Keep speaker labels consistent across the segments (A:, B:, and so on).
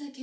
A: as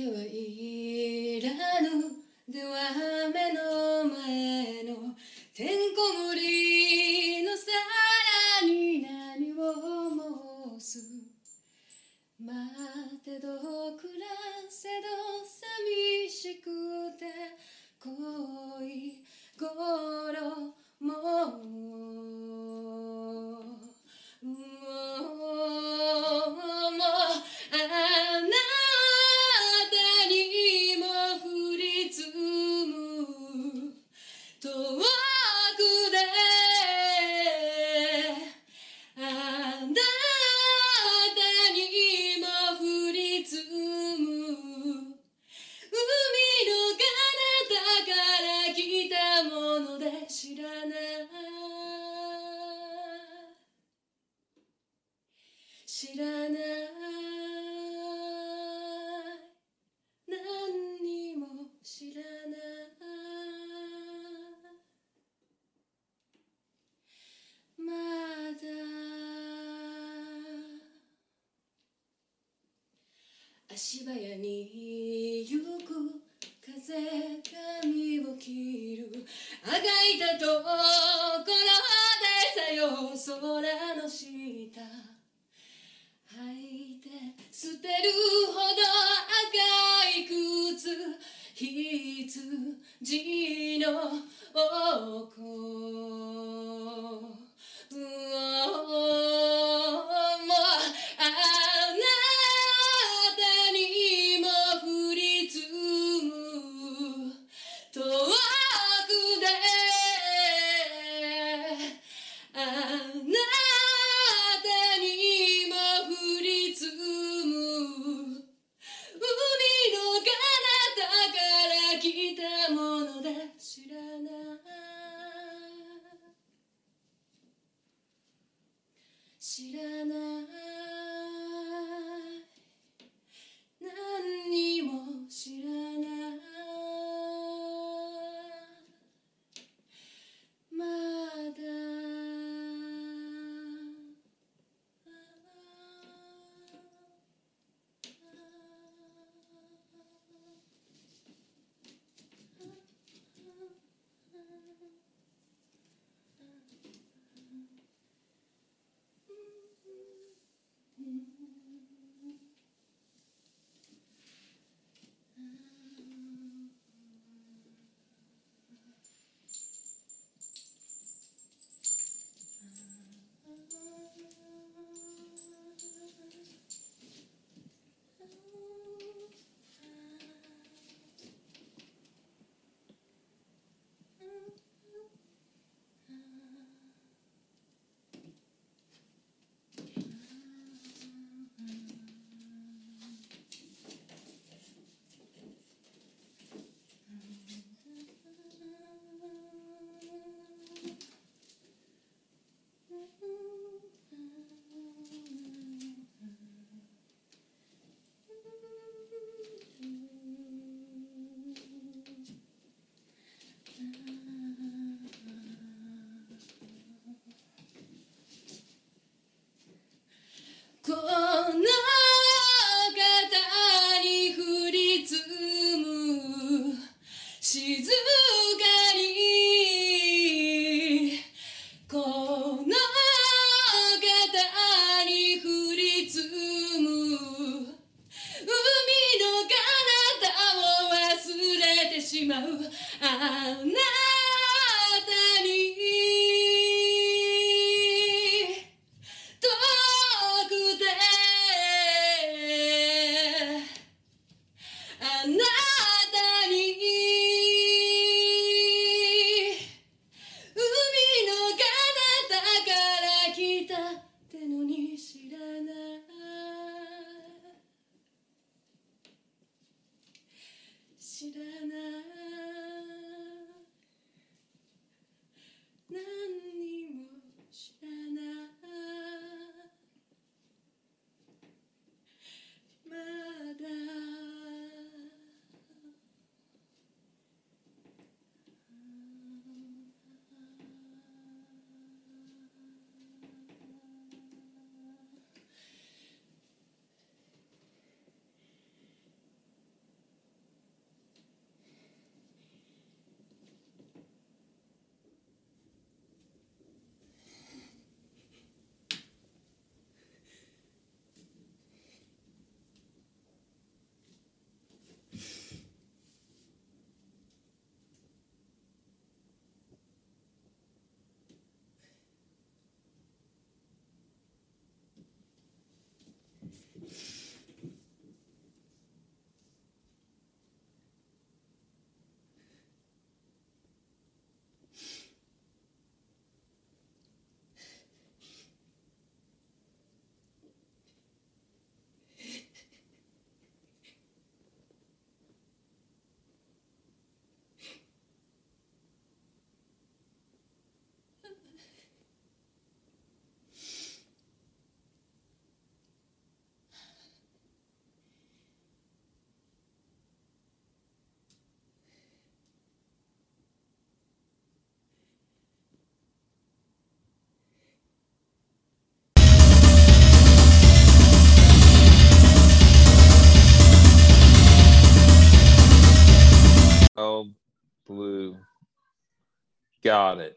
B: Got it.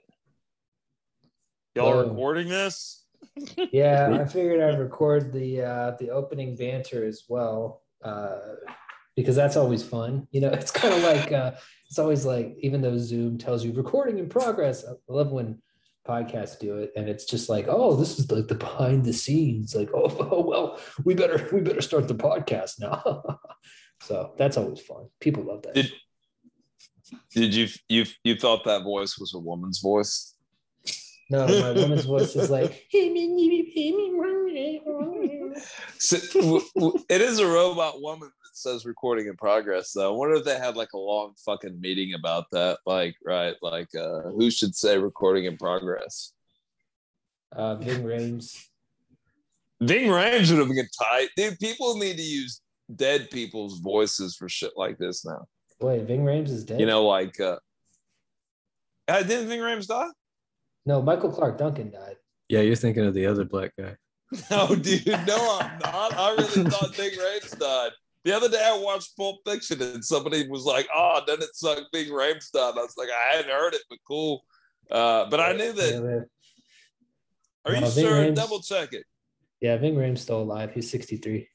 B: Y'all
C: Whoa.
B: recording this?
C: Yeah, I figured I'd record the uh, the opening banter as well uh, because that's always fun. You know, it's kind of like uh, it's always like even though Zoom tells you recording in progress. I love when podcasts do it, and it's just like, oh, this is like the behind the scenes. Like, oh, oh well, we better we better start the podcast now. so that's always fun. People love that.
B: Did did you you you thought that voice was a woman's voice?
C: no, my woman's voice is like.
B: So, w- w- it is a robot woman that says recording in progress though. I wonder if they had like a long fucking meeting about that. Like, right, like uh who should say recording in progress?
C: Uh, Ving Rhames.
B: Ving Rhames would have been tight. Dude, people need to use dead people's voices for shit like this now.
C: Wait, Ving Rhames is dead.
B: You know, like uh, uh didn't Ving Rhames die?
C: no, Michael Clarke Duncan died.
D: Yeah, you're thinking of the other black guy.
B: No, dude, no, I'm not. I really thought Ving Rhames died. The other day I watched Pulp Fiction and somebody was like, oh, doesn't it suck Ving Rhames died? I was like, I hadn't heard it, but cool. Uh, but I knew that.
C: man.
B: Are you
C: No, Ving
B: sure?
C: Rhames-
B: Double check it.
C: Yeah, Ving Rhames still alive. He's 63.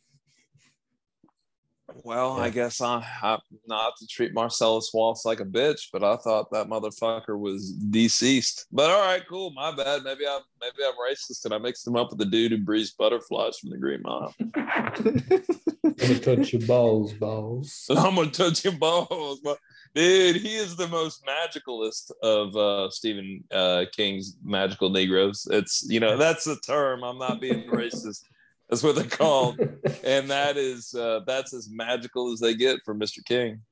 B: Well, I guess I, I'm not to treat Marcellus Wallace like a bitch, but I thought that motherfucker was deceased. But all right, cool. My bad. Maybe I'm maybe I'm racist and I mixed him up with the dude who breathes butterflies from the Green Mile.
C: I'm gonna touch your balls, balls.
B: I'm gonna touch your balls, but dude, he is the most magicalist of uh, Stephen uh, King's magical Negroes. It's you know that's the term. I'm not being racist. That's what they're called, and that is uh, that's as magical as they get for Mr. King.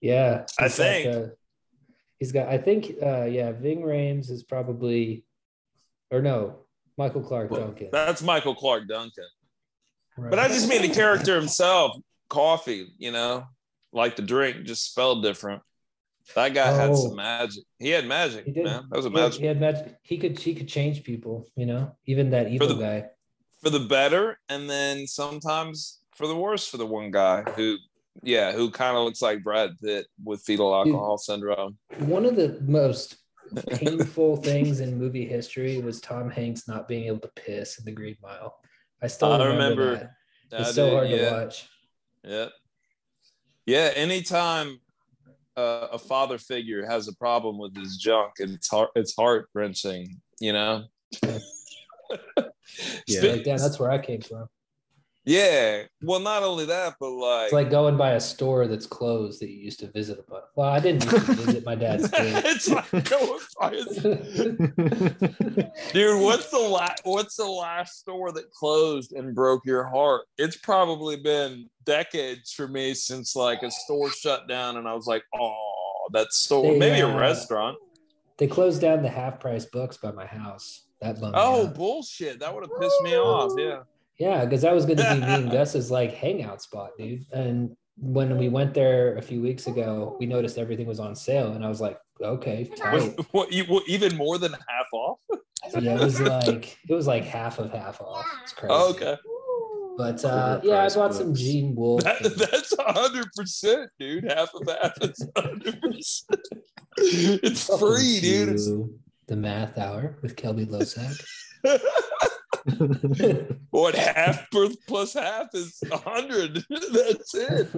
C: Yeah,
B: I
C: he's got,
B: think.
C: uh, he's got. I think. Uh, yeah, Ving Rhames is probably, or no, Michael Clarke Duncan.
B: That's Michael Clarke Duncan.
C: Right.
B: But I just mean the character himself. Coffee, you know, like the drink, just spelled different. That guy had
C: Oh.
B: some magic. He had magic,
C: He did.
B: man. That was a
C: He-
B: magic.
C: He had magic. He could. He could change people. You know, even that evil
B: the-
C: guy.
B: For the better and then sometimes for the worse for the one guy who yeah who kind of looks like brad pitt with fetal alcohol syndrome
C: One of the most painful things in movie history was Tom Hanks not being able to piss in the Green Mile. I still
B: I
C: remember,
B: remember
C: that. It's
B: I
C: so
B: did,
C: hard
B: yeah,
C: to watch.
B: yeah yeah anytime uh, a father figure has a problem with his junk it's heart it's heart wrenching you know
D: Yeah.
B: Spe-
C: Like, damn, that's where I came from.
B: yeah well not only that but like
C: It's like going by a store that's closed that you used to visit a bunch. Well, I didn't used to visit. My dad's did.
B: it's like going by a Dude, what's the last what's the last store that closed and broke your heart? It's probably been decades for me since like a store shut down and I was like, oh, that store,
C: They,
B: maybe
C: uh,
B: a restaurant.
C: they closed down the half price books by my house. That bummed
B: Oh,
C: out.
B: bullshit. That would have pissed me off. Yeah.
C: Yeah, because that was going to be me and Gus's like hangout spot, dude. And when we went there a few weeks ago, we noticed everything was on sale, and I was like, okay,
B: Was,
C: tight.
B: what, you, what, even more than half off?
C: yeah, it was like it was like half of half off. It's crazy.
B: Oh, okay.
C: But uh, yeah, I
D: Overpriced
C: bought some
D: books.
C: Gene Wolfe.
B: That,
C: and-
B: that's a hundred percent, dude. Half of half is hundred percent. It's free, dude. It's
C: to The Math Hour with Kelby Losack.
B: What half plus half is a hundred. That's it.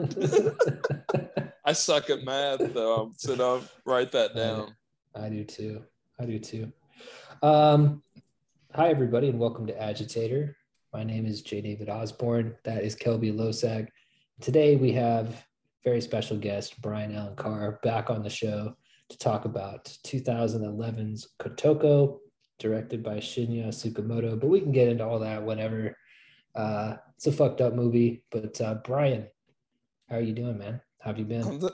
B: I suck at math, though. So don't write that down.
C: I do too. I do too. Um, hi, everybody, and welcome to Agitator. My name is J. David Osborne. That is Kelby Losack. Today we have very special guest Brian Allen Carr back on the show to talk about 2011's Kotoko, directed by Shinya Tsukamoto. But we can get into all that whenever. Uh, it's a fucked up movie. But uh, Brian, how are you doing, man? How have you been?
B: I'm, do-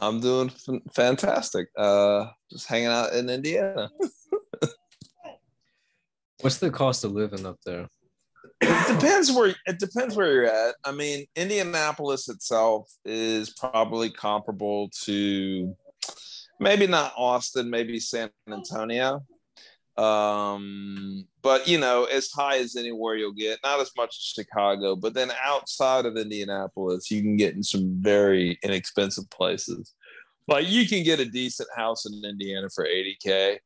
B: I'm doing f- fantastic. Uh, just hanging out in Indiana.
D: What's the cost of living up there?
B: It depends where it depends where you're at. I mean, Indianapolis itself is probably comparable to maybe not Austin, maybe San Antonio. Um, but you know, as high as anywhere you'll get, not as much as Chicago, but then outside of Indianapolis, you can get in some very inexpensive places. Like you can get a decent house in Indiana for 80k.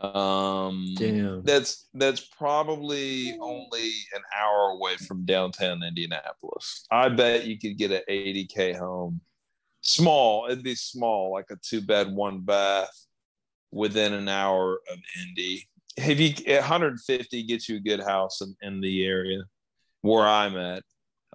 B: Um,
D: Damn.
B: that's that's probably only an hour away from downtown Indianapolis. I bet you could get an 80k home. Small, it'd be small, like a two bed, one bath within an hour of Indy. If you 150 gets you a good house in, in the area where I'm at.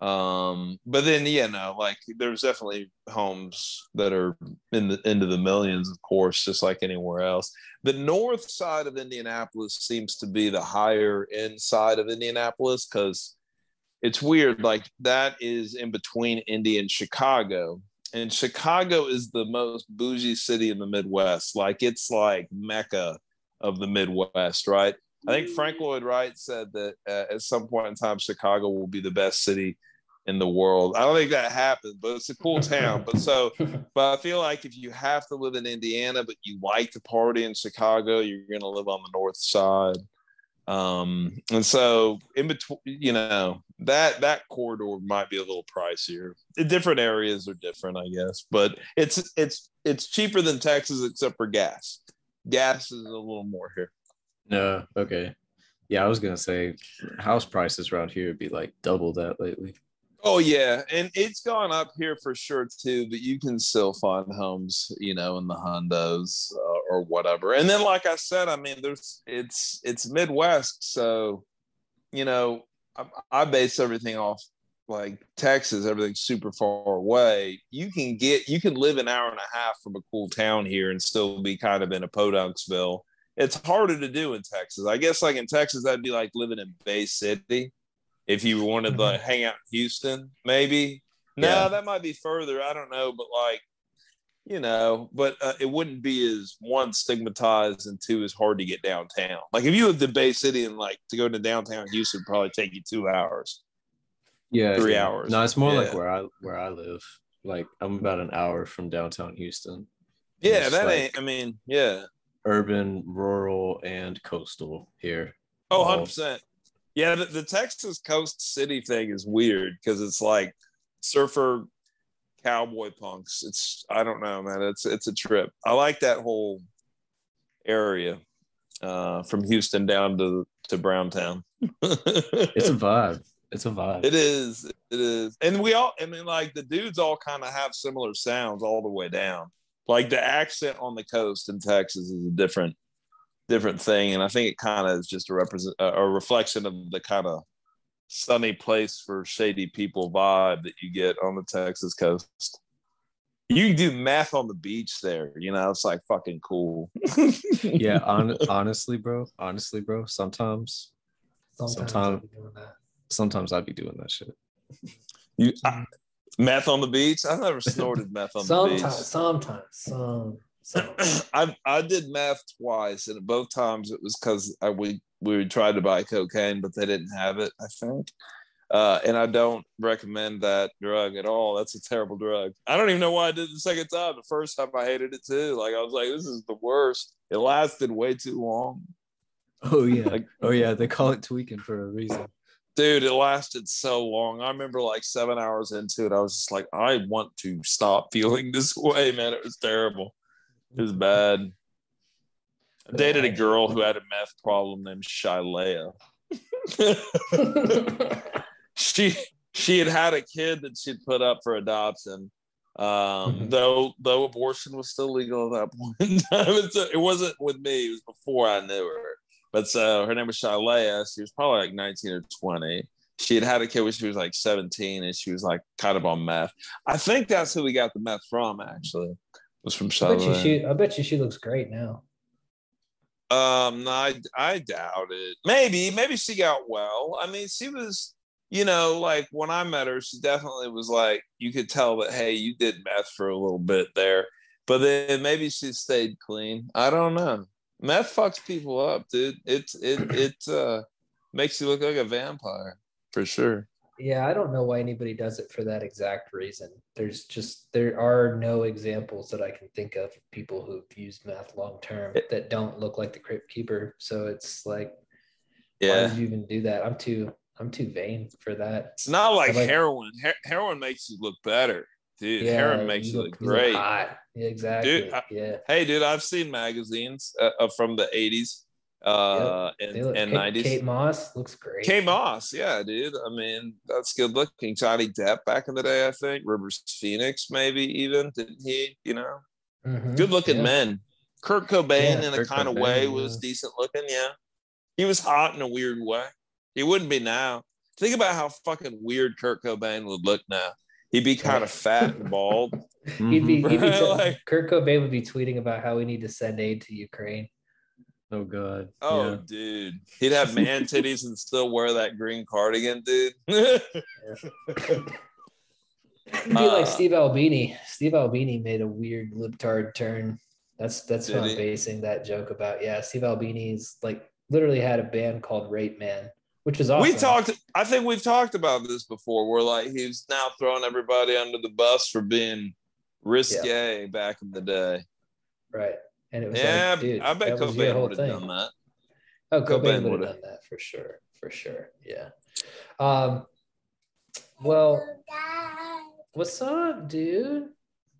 B: Um, but then yeah, no, like there's definitely homes that are in the into the millions, of course, just like anywhere else. The north side of Indianapolis seems to be the higher end side of Indianapolis because it's weird. Like that is in between Indy and Chicago. And Chicago is the most bougie city in the Midwest. Like it's like Mecca of the Midwest, right? I think Frank Lloyd Wright said that uh, at some point in time, Chicago will be the best city in the world. I don't think that happened, but it's a cool town. But so, but I feel like if you have to live in Indiana, but you like to party in Chicago, you're going to live on the north side. Um, and so in between, you know, that that corridor might be a little pricier. Different areas are different, I guess, but it's it's it's cheaper than Texas except for gas. Gas is a little more here.
D: No, okay. Yeah, I was gonna say house prices around here would be like double that lately.
B: Oh yeah, and it's gone up here for sure too. But you can still find homes, you know, in the hundos uh, or whatever. And then, like I said, I mean, there's it's it's Midwest, so you know, I, I base everything off like Texas. Everything's super far away. You can get you can live an hour and a half from a cool town here and still be kind of in a Podunksville. It's harder to do in Texas. I guess like in Texas, that'd be like living in Bay City if you wanted to
C: Mhm.
B: hang out in Houston, maybe. No,
D: Yeah.
B: that might be further. I don't know, but like, you know, but uh, it wouldn't be as one stigmatized and two is hard to get downtown. Like if you lived in Bay City and like to go to downtown Houston, probably take you two hours.
D: Yeah,
B: Three
D: yeah.
B: hours.
D: No, it's more like where I where I live. Like I'm about an hour from downtown Houston.
B: Yeah,
D: It's
B: that
D: like-
B: ain't. I mean, yeah.
D: Urban, rural, and coastal here.
B: Oh,
D: Oh.
B: 100 percent. Yeah, the, the Texas coast city thing is weird because it's like surfer cowboy punks. It's I don't know, man. It's it's a trip. I like that whole area uh, from Houston down to to Browntown.
D: It's a vibe. It's a vibe.
B: It is. It is. And we all, I mean, like the dudes all kind of have similar sounds all the way down. Like the accent on the coast in Texas is a different, different thing. And I think it kind of is just a represent a a reflection of the kind of sunny place for shady people vibe that you get on the Texas coast. You can do math on the beach there. You know, it's like fucking cool.
D: yeah, on, honestly, bro. Honestly, bro. Sometimes,
C: Sometimes
D: Sometime-
C: i'd be,
D: sometimes I'd be doing that shit.
B: You I, meth on the beach? I've never snorted meth on the beach.
C: Sometimes, sometimes, some, some.
B: I I did meth twice, and both times it was because I we we tried to buy cocaine, but they didn't have it. I think, uh, and I don't recommend that drug at all. That's a terrible drug. I don't even know why I did it the second time. The first time I hated it too. Like I was like, this is the worst. It lasted way too long,
D: Oh yeah.
B: Like-
D: oh yeah. They call it tweaking for a reason.
B: dude. It lasted so long. I remember like seven hours into it, I was just like, I want to stop feeling this way, man. It was terrible. It was bad. I dated a girl who had a meth problem named Shilea. she she had had a kid that she'd put up for adoption. Um,
C: Mhm.
B: though though abortion was still legal at that point in time. A- it wasn't with me, it was before I knew her. But so her name was Shilea. She was probably like 19 or 20. She had had a kid when she was like 17 and she was like kind of on meth. I think that's who we got the meth from, actually. Was from
C: I bet you she. I bet you she looks great now.
B: Um, no, I, I doubt it. Maybe, maybe she got well. I mean, she was, you know, like when I met her, she definitely was like, you could tell that, hey, you did meth for a little bit there, but then maybe she stayed clean. I don't know. Meth fucks people up, dude. It's it it uh makes you look like a vampire for sure.
C: Yeah, I don't know why anybody does it for that exact reason. There's just there are no examples that I can think of of people who've used meth long term that don't look like the Crypt Keeper. So it's like, why
B: Yeah.
C: you even do that? I'm too I'm too vain for that.
B: It's not like
C: like-
B: heroin. Her- heroin makes you look better. dude,
C: Yeah,
B: harem makes you look
C: look
B: great.
C: hot. Yeah, exactly.
B: Dude, I-
C: yeah.
B: Hey, dude, I've seen magazines uh, uh, from the '80s uh,
C: They
B: and, and
C: Kate,
B: '90s.
C: Kate Moss looks great.
B: Kate Moss, yeah, dude. I mean, that's good looking. Johnny Depp back in the day, I think. Rivers Phoenix, maybe even didn't he? You know,
C: Mhm.
B: good looking
C: Yeah.
B: men. Kurt Cobain
C: Yeah,
B: in a
D: Kurt
B: kind of way
D: yeah.
B: was decent looking. Yeah, he was hot in a weird way. He wouldn't be now. Think about how fucking weird Kurt Cobain would look now. He'd be kind of fat and bald.
C: He'd be, he'd be
B: Right, like-
C: Kurt Cobain would be tweeting about how we need to send aid to Ukraine.
D: Oh god.
B: Oh,
D: Yeah.
B: dude, he'd have man titties and still wear that green cardigan, dude.
C: He'd be like
B: Uh,
C: Steve Albini. Steve Albini made a weird libtard turn. That's that's
B: Did
C: what I'm
B: he?
C: basing that joke about. Yeah, Steve Albini's like literally had a band called Rape Man, which is awesome.
B: We talked. I think we've talked about this before. Where like he's now throwing everybody under the bus for being risque back in the day.
C: right, and it was
B: Yeah,
C: like, dude,
B: I bet
C: that was
B: Cobain
C: whole
B: would have
C: thing.
B: done that.
C: Oh,
B: Cobain
C: Cobain would
B: would've.
C: done that for sure, for sure. Yeah. Um. Well, what's up, dude?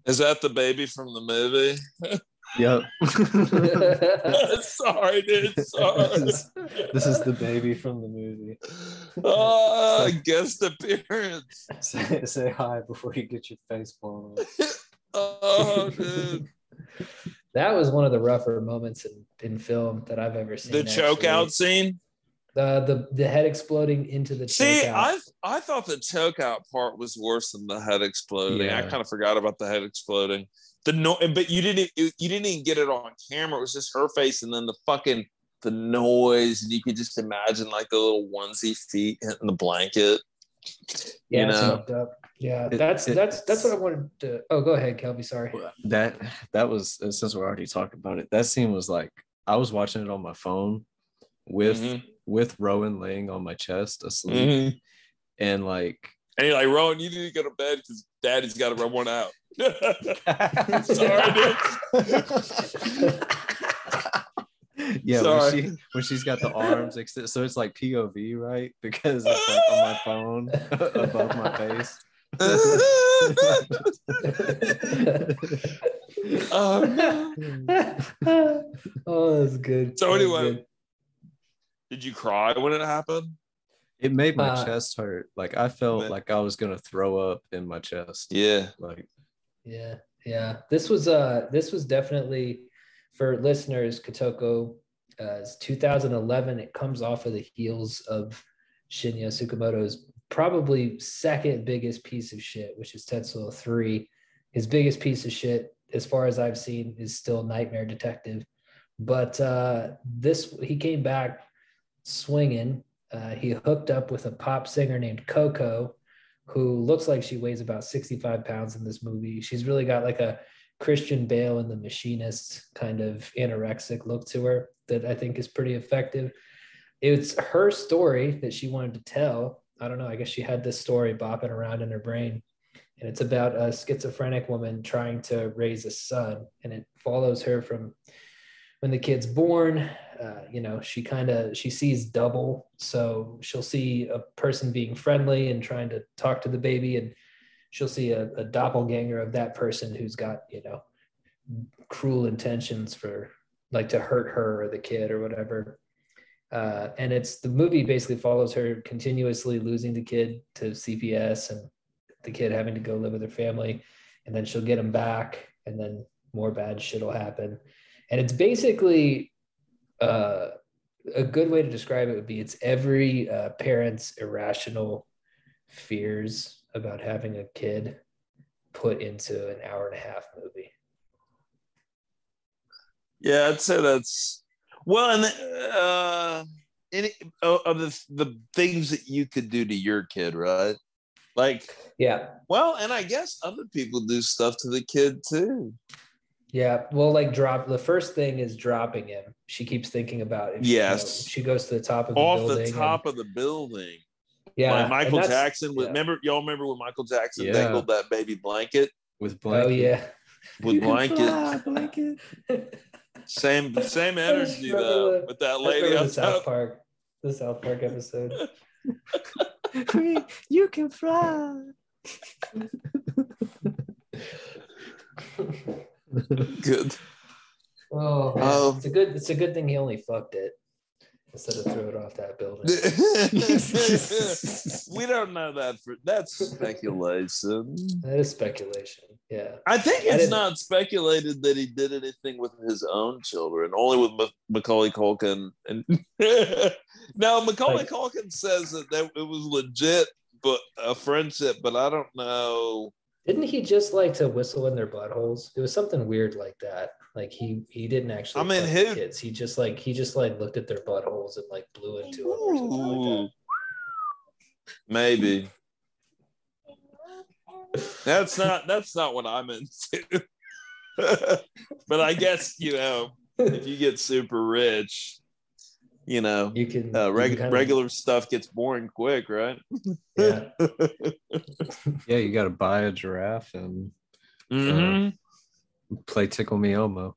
B: Is that the baby from the movie?
D: Yep.
B: sorry, dude. Sorry.
D: this, is, this is the baby from the movie.
B: Oh, guest appearance.
D: Say, say hi before you get your face blown off.
B: Oh, dude.
C: That was one of the rougher moments in, in film that I've ever seen.
B: The choke
C: actually.
B: out scene.
C: The, the the head exploding into the
B: See. I I thought the choke out part was worse than the head exploding. I kind of forgot about the head exploding. The no, but you didn't you didn't even get it on camera. It was just her face, and then the fucking the noise, and you could just imagine like the little onesie feet hitting the blanket.
C: yeah,
B: you know.
C: Yeah, that's
D: it-
C: that's that's what I wanted to. Oh, go ahead, Kelby. Sorry.
D: That that was since we're already talking about it. That scene was like I was watching it on my phone with
B: Mhm.
D: with Rowan laying on my chest asleep,
B: Mhm.
D: and like
B: And you're like, Rowan, you need to go to bed because Daddy's got to run one out. Sorry, dude.
D: yeah,
B: Sorry.
D: when she when she's got the arms extended, so it's like POV, right? Because it's like on my phone above my face.
B: Oh, no.
C: oh, that's good.
B: So
C: That
B: anyway,
C: good.
B: Did you cry when it happened?
D: It made my
C: Uh,
D: chest hurt. Like I felt
B: Man.
D: like I was gonna throw up in my chest.
B: Yeah.
D: Like
C: Yeah, yeah. This was uh this was definitely for listeners, Kotoko uh 2011. It comes off of the heels of Shinya Tsukamoto's probably second biggest piece of shit, which is Tetsuo 3. His biggest piece of shit, as far as I've seen, is still Nightmare Detective. But uh this he came back swinging. Uh, he hooked up with a pop singer named Cocco, who looks like she weighs about 65 pounds in this movie. She's really got like a Christian Bale and the Machinist kind of anorexic look to her that I think is pretty effective. It's her story that she wanted to tell. I don't know. I guess she had this story bopping around in her brain. And it's about a schizophrenic woman trying to raise a son. And it follows her from when the kid's born uh, you know she kind of she sees double so she'll see a person being friendly and trying to talk to the baby and she'll see a, a doppelganger of that person who's got you know cruel intentions for like to hurt her or the kid or whatever uh, and it's the movie basically follows her continuously losing the kid to cps and the kid having to go live with her family and then she'll get him back and then more bad shit will happen and it's basically uh, a good way to describe it would be it's every uh, parent's irrational fears about having a kid put into an hour and a half movie.
B: Yeah, I'd say that's well, and uh, any of the the things that you could do to your kid, right? Like,
C: Yeah,
B: well, and I guess other people do stuff to the kid too.
C: yeah. Well, like drop the first thing is dropping him. She keeps thinking about if she, you know,
B: Yes.
C: she goes to the top of the
B: Off
C: building.
B: the
C: and-
B: top of the building,
C: yeah,
B: like Michael Jackson. With,
C: yeah.
B: Remember, y'all remember when Michael Jackson
D: Yeah.
B: dangled that baby blanket
D: with blanket.
C: Oh yeah.
B: with
D: You can
B: blanket?
D: fly, blanket.
B: Same same energy though
C: the-
B: with that lady
C: remember
B: on
C: the South
B: top.
C: Park, the South Park episode.
D: you can fly.
B: Good.
C: Oh, man.
B: Um,
C: it's a good. It's a good thing he only fucked it instead of threw it off that building.
B: we don't know that for that's speculation.
C: That is speculation. Yeah.
B: I think it's
C: didn't-
B: not speculated that he did anything with his own children, only with Ma- Macaulay Culkin. And now Macaulay
C: Like-
B: Culkin says that, that it was legit, but a friendship. But I don't know.
C: Didn't he just like to whistle in their buttholes? It was something weird like that. Like he he didn't actually.
B: I mean,
C: fuck the
B: who-
C: kids? He just like he just like looked at their buttholes and like blew into them or something like
B: Ooh. Maybe that's not that's not what I'm into. but I guess you know if you get super rich, you know,
C: you can
B: uh,
C: you can kinda-
B: regular stuff gets boring quick, right?
C: Yeah.
D: Yeah, you got to buy a giraffe and
B: Mhm.
D: play Tickle Me Elmo.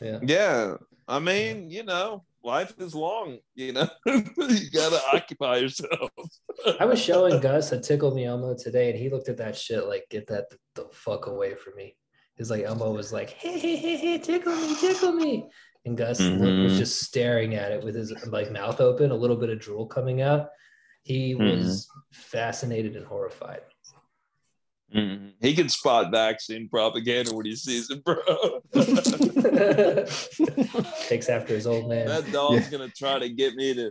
C: Yeah.
B: Yeah, I mean, you know, life is long. You know, you gotta occupy yourself.
C: I was showing Gus a tickle me Elmo today, and he looked at that shit like, "Get that the, the fuck away from me." His like Elmo was like, "Hey, hey, hey, hey, tickle me, tickle me," and Gus look- was just staring at it with his like mouth open, a little bit of drool coming out. He
B: Mhm.
C: was fascinated and horrified.
B: Mhm. He can spot vaccine propaganda when he sees it, bro.
C: Takes after his old man.
B: that dog's gonna try to get me to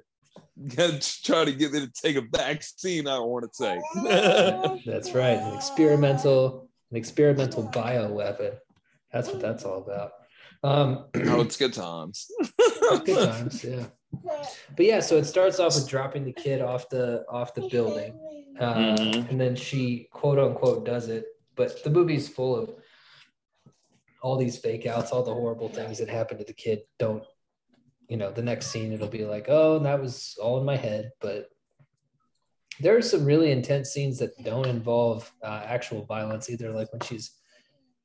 B: gonna try to get me to take a vaccine I don't want to take.
C: That's right. An experimental, an experimental bio weapon. That's what that's all about. Um,
B: oh, it's good times.
C: good times, yeah. But yeah, so it starts off with dropping the kid off the off the building, uh,
B: Mhm.
C: and then she quote unquote does it. But the movie's full of all these fake outs, all the horrible things that happen to the kid. Don't you know? The next scene, it'll be like, oh, that was all in my head. But there are some really intense scenes that don't involve uh, actual violence either. Like when she's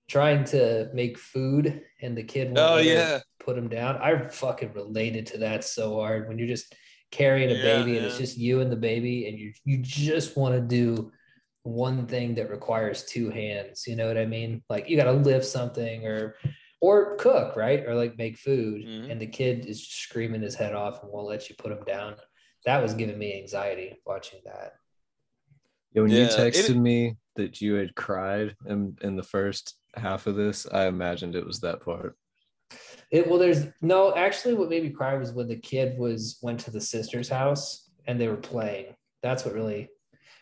C: trying to make food and the kid won't
B: Oh
C: let her
B: yeah.
C: put him down. I fucking related to that so hard when you're just carrying a
B: Yeah,
C: baby and it's just you and the baby and you you just want to do one thing that requires two hands. You know what I mean? Like you got to lift something or or cook, right? Or like make food
B: Mhm.
C: and the kid is screaming his head off and won't let you put him down. That was giving me anxiety watching that.
D: Yeah, when
B: Yeah,
D: you
B: it-
D: texted me that you had cried in, in the first half of this, I imagined it was that part.
C: It well, there's no actually. What made me cry was when the kid was went to the sister's house and they were playing. That's what really,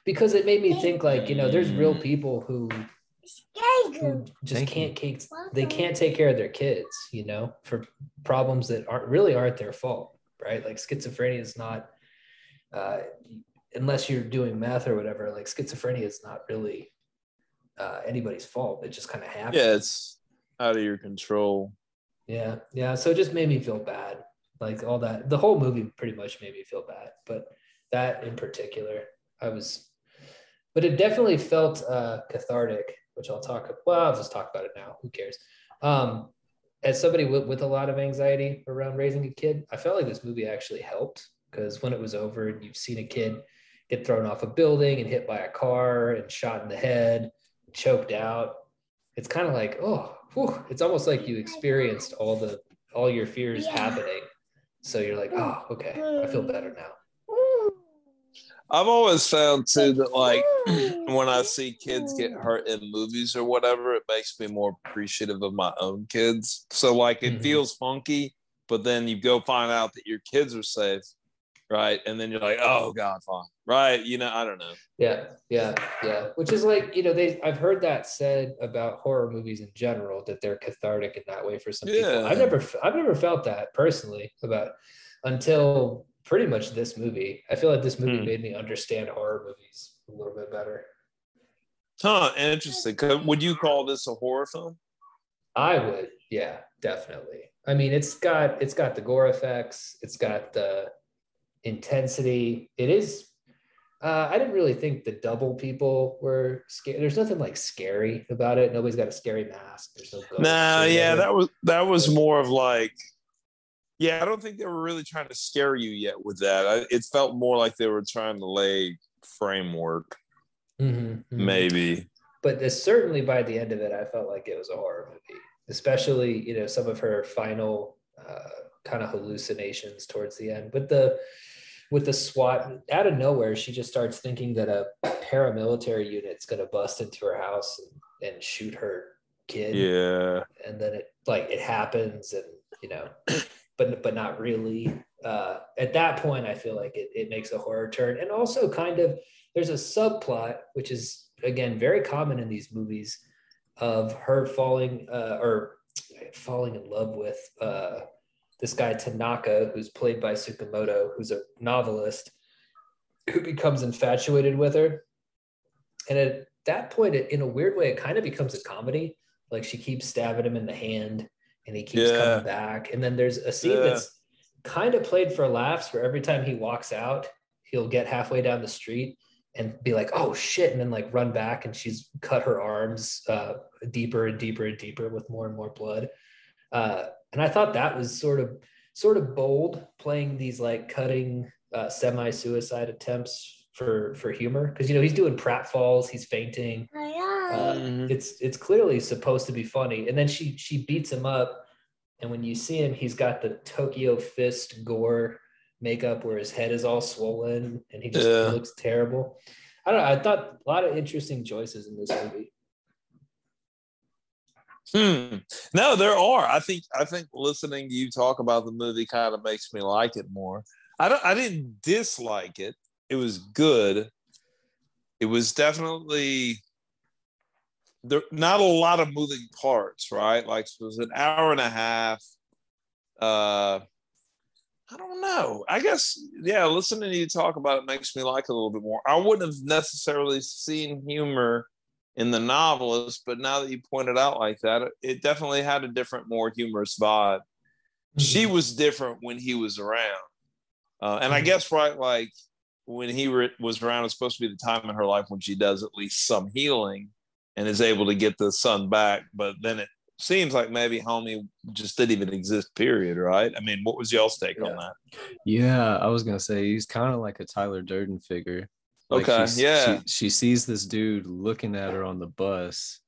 C: because it made me think like you know, there's real people who who just
D: Thank
C: can't take they can't take care of their kids, you know, for problems that aren't really aren't their fault, right? Like schizophrenia is not, uh, unless you're doing meth or whatever. Like schizophrenia is not really uh, anybody's fault. It just kind of happened.
B: Yeah, it's out of your control.
C: Yeah, yeah. So it just made me feel bad. Like all that, the whole movie pretty much made me feel bad. But that in particular, I was, but it definitely felt uh, cathartic, which I'll talk. Well, I'll just talk about it now. Who cares? Um, as somebody with, with a lot of anxiety around raising a kid, I felt like this movie actually helped because when it was over and you've seen a kid get thrown off a building and hit by a car and shot in the head, choked out, it's kind of like, oh, whew, it's almost like you experienced all the all your fears happening. So you're like, oh, okay, I feel better now.
B: I've always found too that like when I see kids get hurt in movies or whatever, it makes me more appreciative of my own kids. So like it
C: Mhm.
B: feels funky, but then you go find out that your kids are safe, right? And then you're like, oh god, fine, right? You know, I don't know.
C: Yeah, yeah, yeah. Which is like, you know, they I've heard that said about horror movies in general that they're cathartic in that way for some people.
B: Yeah.
C: I've never I've never felt that personally about until pretty much this movie. I feel like this movie
B: Hmm.
C: made me understand horror movies a little bit better.
B: Huh? Interesting. Would you call this a horror film?
C: I would, yeah, definitely. I mean, it's got it's got the gore effects, it's got the intensity. It is. Uh, I didn't really think the double people were scary. There's nothing like scary about it. Nobody's got a scary mask. There's no ghosts or
B: yeah, that was that was more of like, yeah, I don't think they were really trying to scare you yet with that. I, it felt more like they were trying to lay framework,
C: Mhm, mhm.
B: maybe.
C: but this, certainly by the end of it, I felt like it was a horror movie, especially you know some of her final uh, kind of hallucinations towards the end. But the with the SWAT out of nowhere, she just starts thinking that a paramilitary unit's going to bust into her house and, and shoot her kid.
B: Yeah.
C: and then it like it happens and you know but but not really uh at that point i feel like it, it makes a horror turn and also kind of there's a subplot which is again very common in these movies of her falling uh or falling in love with uh this guy tanaka who's played by Tsukamoto who's a novelist who becomes infatuated with her and at that point it, in a weird way it kind of becomes a comedy like she keeps stabbing him in the hand and he keeps
B: Yeah.
C: coming back. And then there's a scene
B: Yeah.
C: that's kind of played for laughs where every time he walks out, he'll get halfway down the street and be like, oh shit, and then like run back and she's cut her arms uh, deeper and deeper and deeper with more and more blood. Uh, and I thought that was sort of sort of bold playing these like cutting uh, semi-suicide attempts for for humor. Because you know he's doing pratfalls, he's fainting, uh,
B: Mhm.
C: it's it's clearly supposed to be funny. And then she she beats him up. And when you see him he's got the tokyo fist gore makeup where his head is all swollen and he just
B: Yeah.
C: looks terrible. I don't know i thought a lot of interesting choices in this movie
B: Hmm. No, there are. I think I think listening to you talk about the movie kind of makes me like it more. I don't I didn't dislike it. It was good. It was definitely there not a lot of moving parts, right? Like it was an hour and a half. Uh I don't know. I guess yeah, listening to you talk about it makes me like it a little bit more. I wouldn't have necessarily seen humor in the novelist, but now that you point it out like that, it- it definitely had a different, more humorous vibe. She was different when he was around, uh, and I
C: Mhm.
B: guess right, like when he re- was around, it's supposed to be the time in her life when she does at least some healing and is able to get the son back. But then it seems like maybe homie just didn't even exist. Period. Right? I mean, what was y'all's take on that?
D: Yeah, I was gonna say he's kind of like a Tyler Durden figure. Like
B: Okay, yeah.
D: She, she sees this dude looking at her on the bus,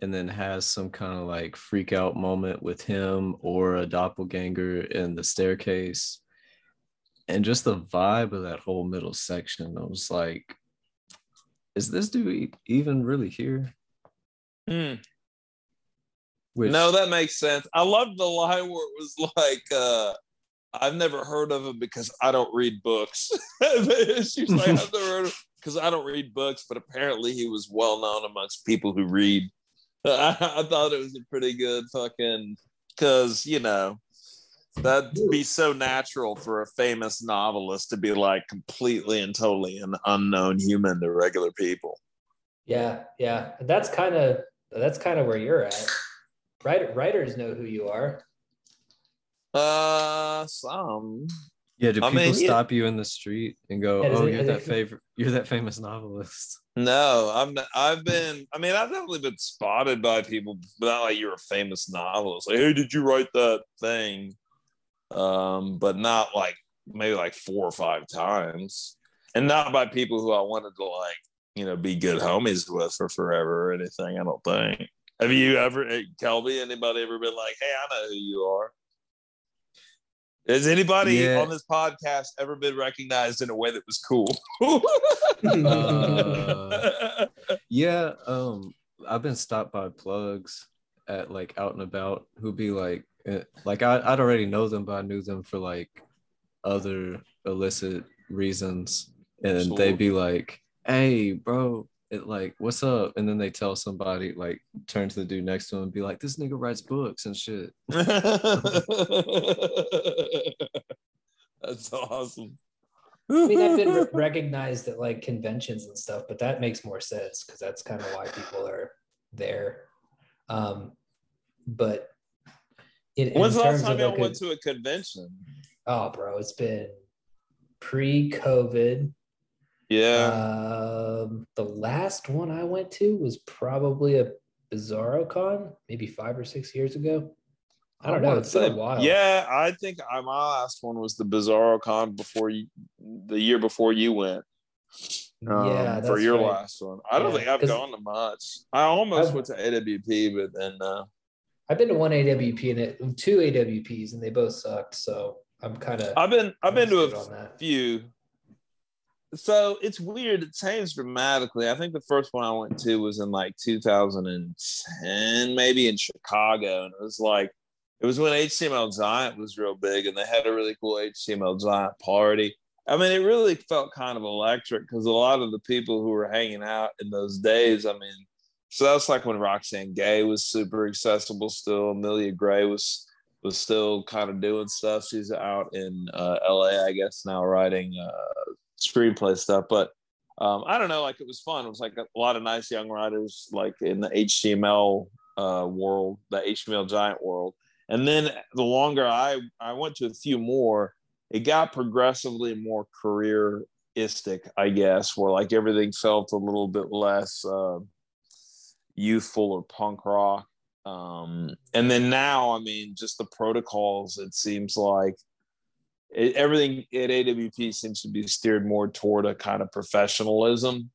D: and then has some kind of like freak out moment with him or a doppelganger in the staircase, and just the vibe of that whole middle section. I was like, is this dude even really here?
B: Hmm.
D: Which,
B: no, that makes sense. I loved the line where it was like, uh, I've never heard of him because I don't read books. She's like, I've never heard of because I don't read books, but apparently he was well known amongst people who read. I, I thought it was a pretty good fucking because you know that'd be so natural for a famous novelist to be like completely and totally an unknown human to regular people.
C: yeah yeah that's kind of that's kind of where you're at Writer, writers know who you are
B: Uh, some.
D: yeah, do
B: I
D: people
B: mean, yeah.
D: stop you in the street and go,
C: Yeah,
D: "Oh,
C: it-
D: you're that favorite, you're that famous novelist"?
B: No, I'm not, I've been I mean I've definitely been spotted by people but not like you're a famous novelist. Like, hey, did you write that thing? Um, but not like maybe like four or five times. And not by people who I wanted to like, you know, be good homies with for forever or anything, I don't think. Have you ever hey, Kelby, anybody ever been like, hey, I know who you are? Has anybody
D: Yeah.
B: on this podcast ever been recognized in a way that was cool?
D: Uh, Yeah, um, I've been stopped by plugs at like out and about who'd be like, eh, like I, I'd already know them, but I knew them for like other illicit reasons, and
B: Sure.
D: they'd be like, "Hey, bro." It like, what's up? And then they tell somebody, like, turn to the dude next to him and be like, this nigga writes books and shit.
B: That's awesome.
C: I mean, I've been recognized at like conventions and stuff, but that makes more sense because that's kind of why people are there. Um, but in, in
B: When's the last time
C: of
B: y'all
C: like a-
B: went to a convention?
C: oh, bro, it's been pre-COVID.
B: Yeah.
C: Um, the last one I went to was probably a Bizarro Con, maybe five or six years ago. I don't know.
B: wanna
C: It's been a while.
B: Yeah, I think I, my last one was the Bizarro Con before you, the year before you went. um,
C: yeah,
B: for your
C: right.
B: last one. I don't
C: Yeah,
B: think I've gone to much. I almost
C: I've-
B: went to AWP, but then uh,
C: I've been to one AWP and it two AWPs and they both sucked. So I'm kind of
B: I've been I've been to a few. So it's weird. It changed dramatically. I think the first one I went to was in like 2010, maybe in Chicago, and it was like it was when HTML Giant was real big, and they had a really cool HTML Giant party. I mean, it really felt kind of electric because a lot of the people who were hanging out in those days, I mean, so that's like when Roxane Gay was super accessible still. Amelia Gray was was still kind of doing stuff. She's out in uh, LA, I guess, now writing uh, screenplay stuff. But um, I don't know, like it was fun. It was like a lot of nice young writers, like in the HTML uh, world, the HTML giant world. And then the longer I I went to a few more, it got progressively more careeristic, I guess, where like everything felt a little bit less uh, youthful or punk rock. Um, and then now, I mean, just the protocols, it seems like it, everything at AWP seems to be steered more toward a kind of professionalism.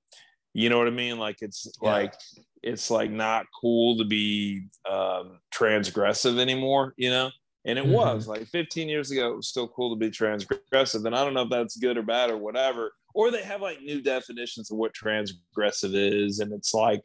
B: You know what I mean? Like it's
C: Yeah.
B: like it's like not cool to be um, transgressive anymore. You know, and it
C: Mhm.
B: was like 15 years ago. It was still cool to be transgressive, and I don't know if that's good or bad or whatever. Or they have like new definitions of what transgressive is, and it's like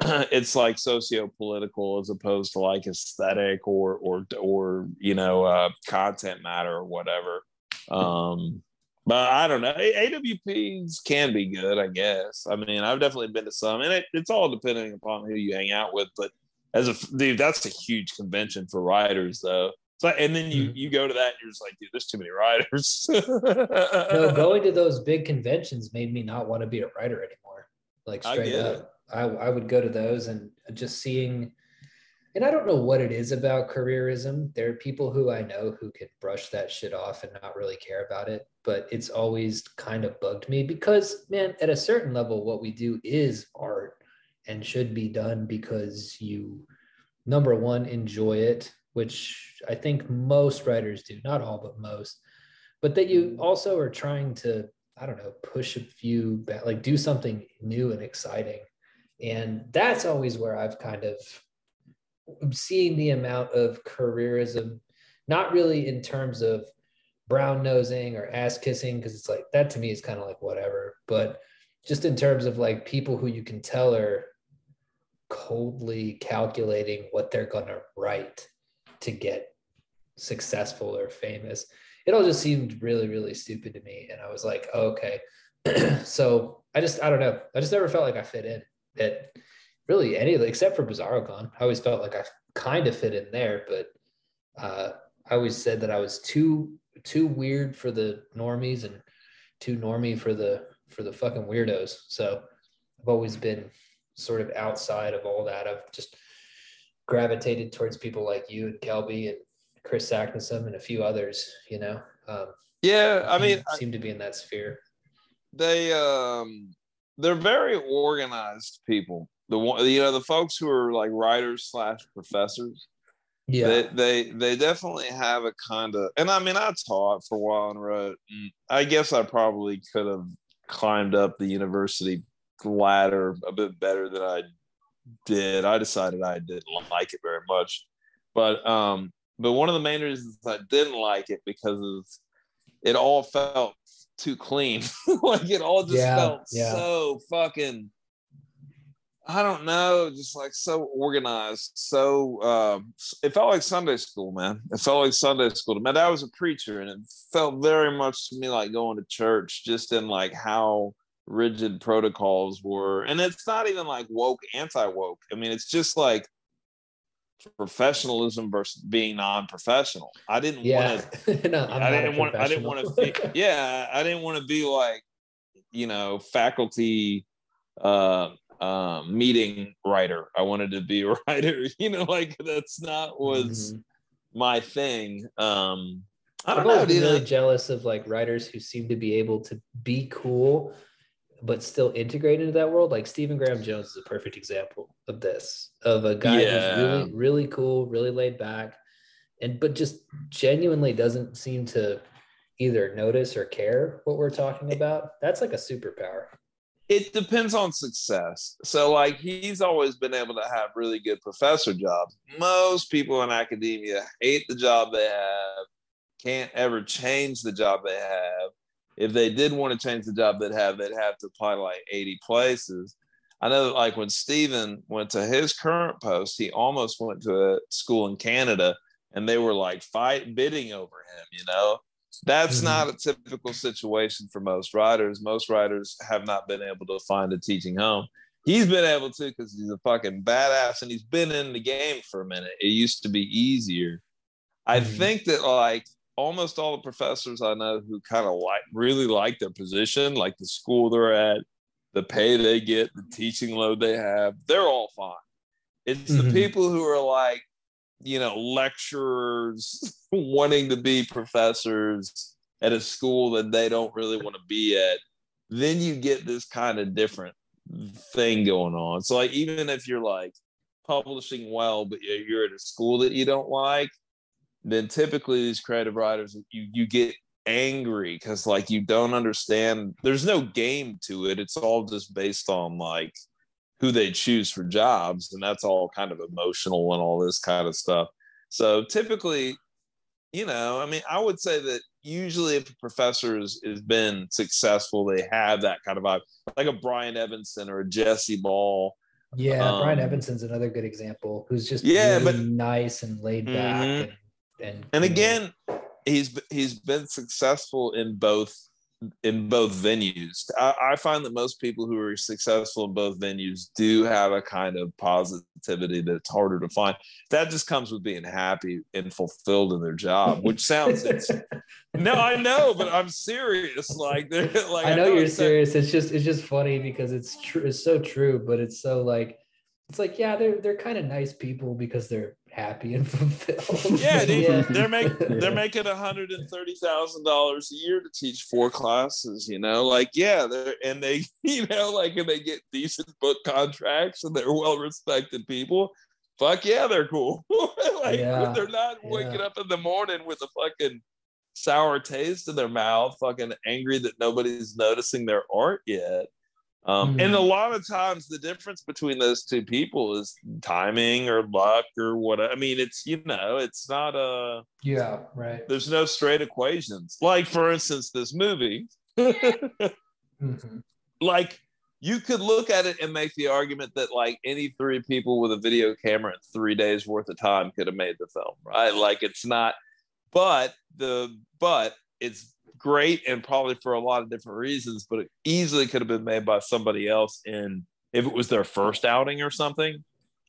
B: it's like socio-political as opposed to like aesthetic or or or you know uh content matter or whatever. Um but i don't know. A- awps can be good i guess. I mean i've definitely been to some and it, it's all depending upon who you hang out with but as a dude that's a huge convention for writers though. So and then you
C: Mhm.
B: you go to that and you're just like dude there's too many writers.
C: No, going to those big conventions made me not want to be a writer anymore. Like
B: I
C: straight
B: get
C: up, I, I would go to those and just seeing, and I don't know what it is about careerism. There are people who I know who can brush that shit off and not really care about it, but it's always kind of bugged me because, man, at a certain level, what we do is art and should be done because you, number one, enjoy it, which I think most writers do, not all, but most but that you mm-hmm. also are trying to i don't know push a few back, like do something new and exciting and that's always where i've kind of seen the amount of careerism not really in terms of brown nosing or ass kissing because it's like that to me is kind of like whatever but just in terms of like people who you can tell are coldly calculating what they're going to write to get successful or famous. It all just seemed really really stupid to me and i was like oh, okay. So i just i don't know. I just never felt like i fit in at really any except for bizarrocon i always felt like i kind of fit in there but uh i always said that i was too too weird for the normies and too normy for the for the fucking weirdos so i've always been sort of outside of all that i've just gravitated towards people like you and kelby and Chris Sacknessum and a few others, you know. Um,
B: yeah i mean
C: seem- seem to be in that sphere.
B: they um they're very organized people. The one you know the folks who are like writers slash professors
C: Yeah.
B: they, they they definitely have a kind of and i mean i taught for a while and wrote and i guess i probably could have climbed up the university ladder a bit better than i did. I decided i didn't like it very much. But um but one of the main reasons i didn't like it because it all felt too clean like it all just
C: Yeah,
B: felt
C: yeah.
B: so fucking I don't know, just like so organized. So um, it felt like Sunday school, man. It felt like Sunday school. My dad was a preacher, and it felt very much to me like going to church, just in like how rigid protocols were. And it's not even like woke, anti woke. I mean, it's just like professionalism versus being non-professional. I didn't
C: yeah.
B: want to
C: no, I'm a
B: didn't want. I didn't want to. yeah, I didn't want to be like, you know, faculty uh, um, meeting writer. I wanted to be a writer. You know, like that's not was
C: Mhm.
B: my thing. Um, I don't know.
C: been
B: dude.
C: really jealous of like writers who seem to be able to be cool, but still integrate into that world. Like Stephen Graham Jones is a perfect example of this, of a guy
B: Yeah.
C: who's really, really cool, really laid back, and but just genuinely doesn't seem to either notice or care what we're talking about. That's like a superpower.
B: it depends on success. So, like, he's always been able to have really good professor jobs. Most people in academia hate the job they have, can't ever change the job they have. If they did want to change the job they'd have, they'd have to apply to like 80 places. I know that, like, when Stephen went to his current post, he almost went to a school in Canada and they were like fight bidding over him, you know? That's
C: Mhm.
B: not a typical situation for most writers. Most writers have not been able to find a teaching home. He's been able to because he's a fucking badass and he's been in the game for a minute. It used to be easier. I
C: Mhm.
B: think that like almost all the professors I know who kind of like really like their position, like the school they're at, the pay they get, the teaching load they have, they're all fine. It's
C: Mhm.
B: the people who are like, you know, lecturers wanting to be professors at a school that they don't really want to be at. Then you get this kind of different thing going on. So, like, even if you're like publishing well, but you're at a school that you don't like, then typically these creative writers, you you get angry because like you don't understand. There's no game to it. It's all just based on like who they choose for jobs and that's all kind of emotional and all this kind of stuff so typically you know i mean i would say that usually if a professor has, has been successful they have that kind of vibe like a Brian Evenson or a jesse ball
C: Yeah, Brian
B: Um,
C: Evenson's another good example who's just
B: Yeah,
C: really
B: but-
C: nice and laid back
B: Mhm.
C: and and,
B: and again he's he's been successful in both in both venues I, I find that most people who are successful in both venues do have a kind of positivity that's harder to find that just comes with being happy and fulfilled in their job which sounds it's, no i know but i'm serious like they're like
C: I know you're
B: it's that-
C: serious. It's just it's just funny because it's true. It's so true, but it's so like it's like yeah, they're they're kind of nice people because they're happy and fulfilled.
B: Yeah, they,
C: yeah.
B: they're making they're
C: Yeah.
B: making hundred and thirty thousand dollars a year to teach four classes. You know, like yeah, they're and they you know like and they get decent book contracts and they're well respected people. Fuck yeah, they're cool. like
C: Yeah,
B: they're not waking
C: yeah.
B: up in the morning with a fucking sour taste in their mouth, fucking angry that nobody's noticing their art yet. Um, And
C: Mhm.
B: a lot of times, the difference between those two people is timing or luck or what. I mean, it's you know, it's not a.
C: yeah, right.
B: There's no straight equations. Like for instance, this movie.
C: Mhm.
B: like you could look at it and make the argument that like any three people with a video camera in three days worth of time could have made the film right like it's not but the but it's great and probably for a lot of different reasons but it easily could have been made by somebody else And if it was their first outing or something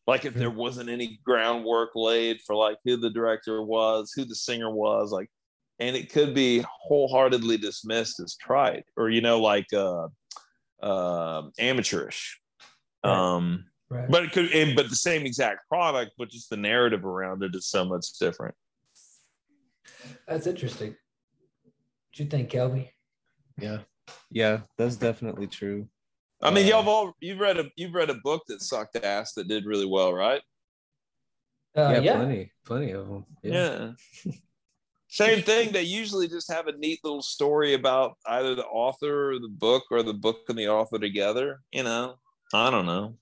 B: like if there wasn't any groundwork laid for like who the director was who the singer was like and it could be wholeheartedly dismissed as trite or you know like uh uh amateurish
C: Right.
B: um
C: Right.
B: but it could and, but the same exact product but just the narrative around it is so much different
C: That's interesting. What you think, Kelby?
D: Yeah. Yeah, that's definitely true.
B: i mean
D: Uh,
B: y'all have all you've read a you've read a book that sucked ass that did really well right
C: Uh,
D: yeah,
C: yeah,
D: plenty, plenty of them.
B: yeah, same thing they usually just have a neat little story about either the author or the book or the book and the author together you know i don't know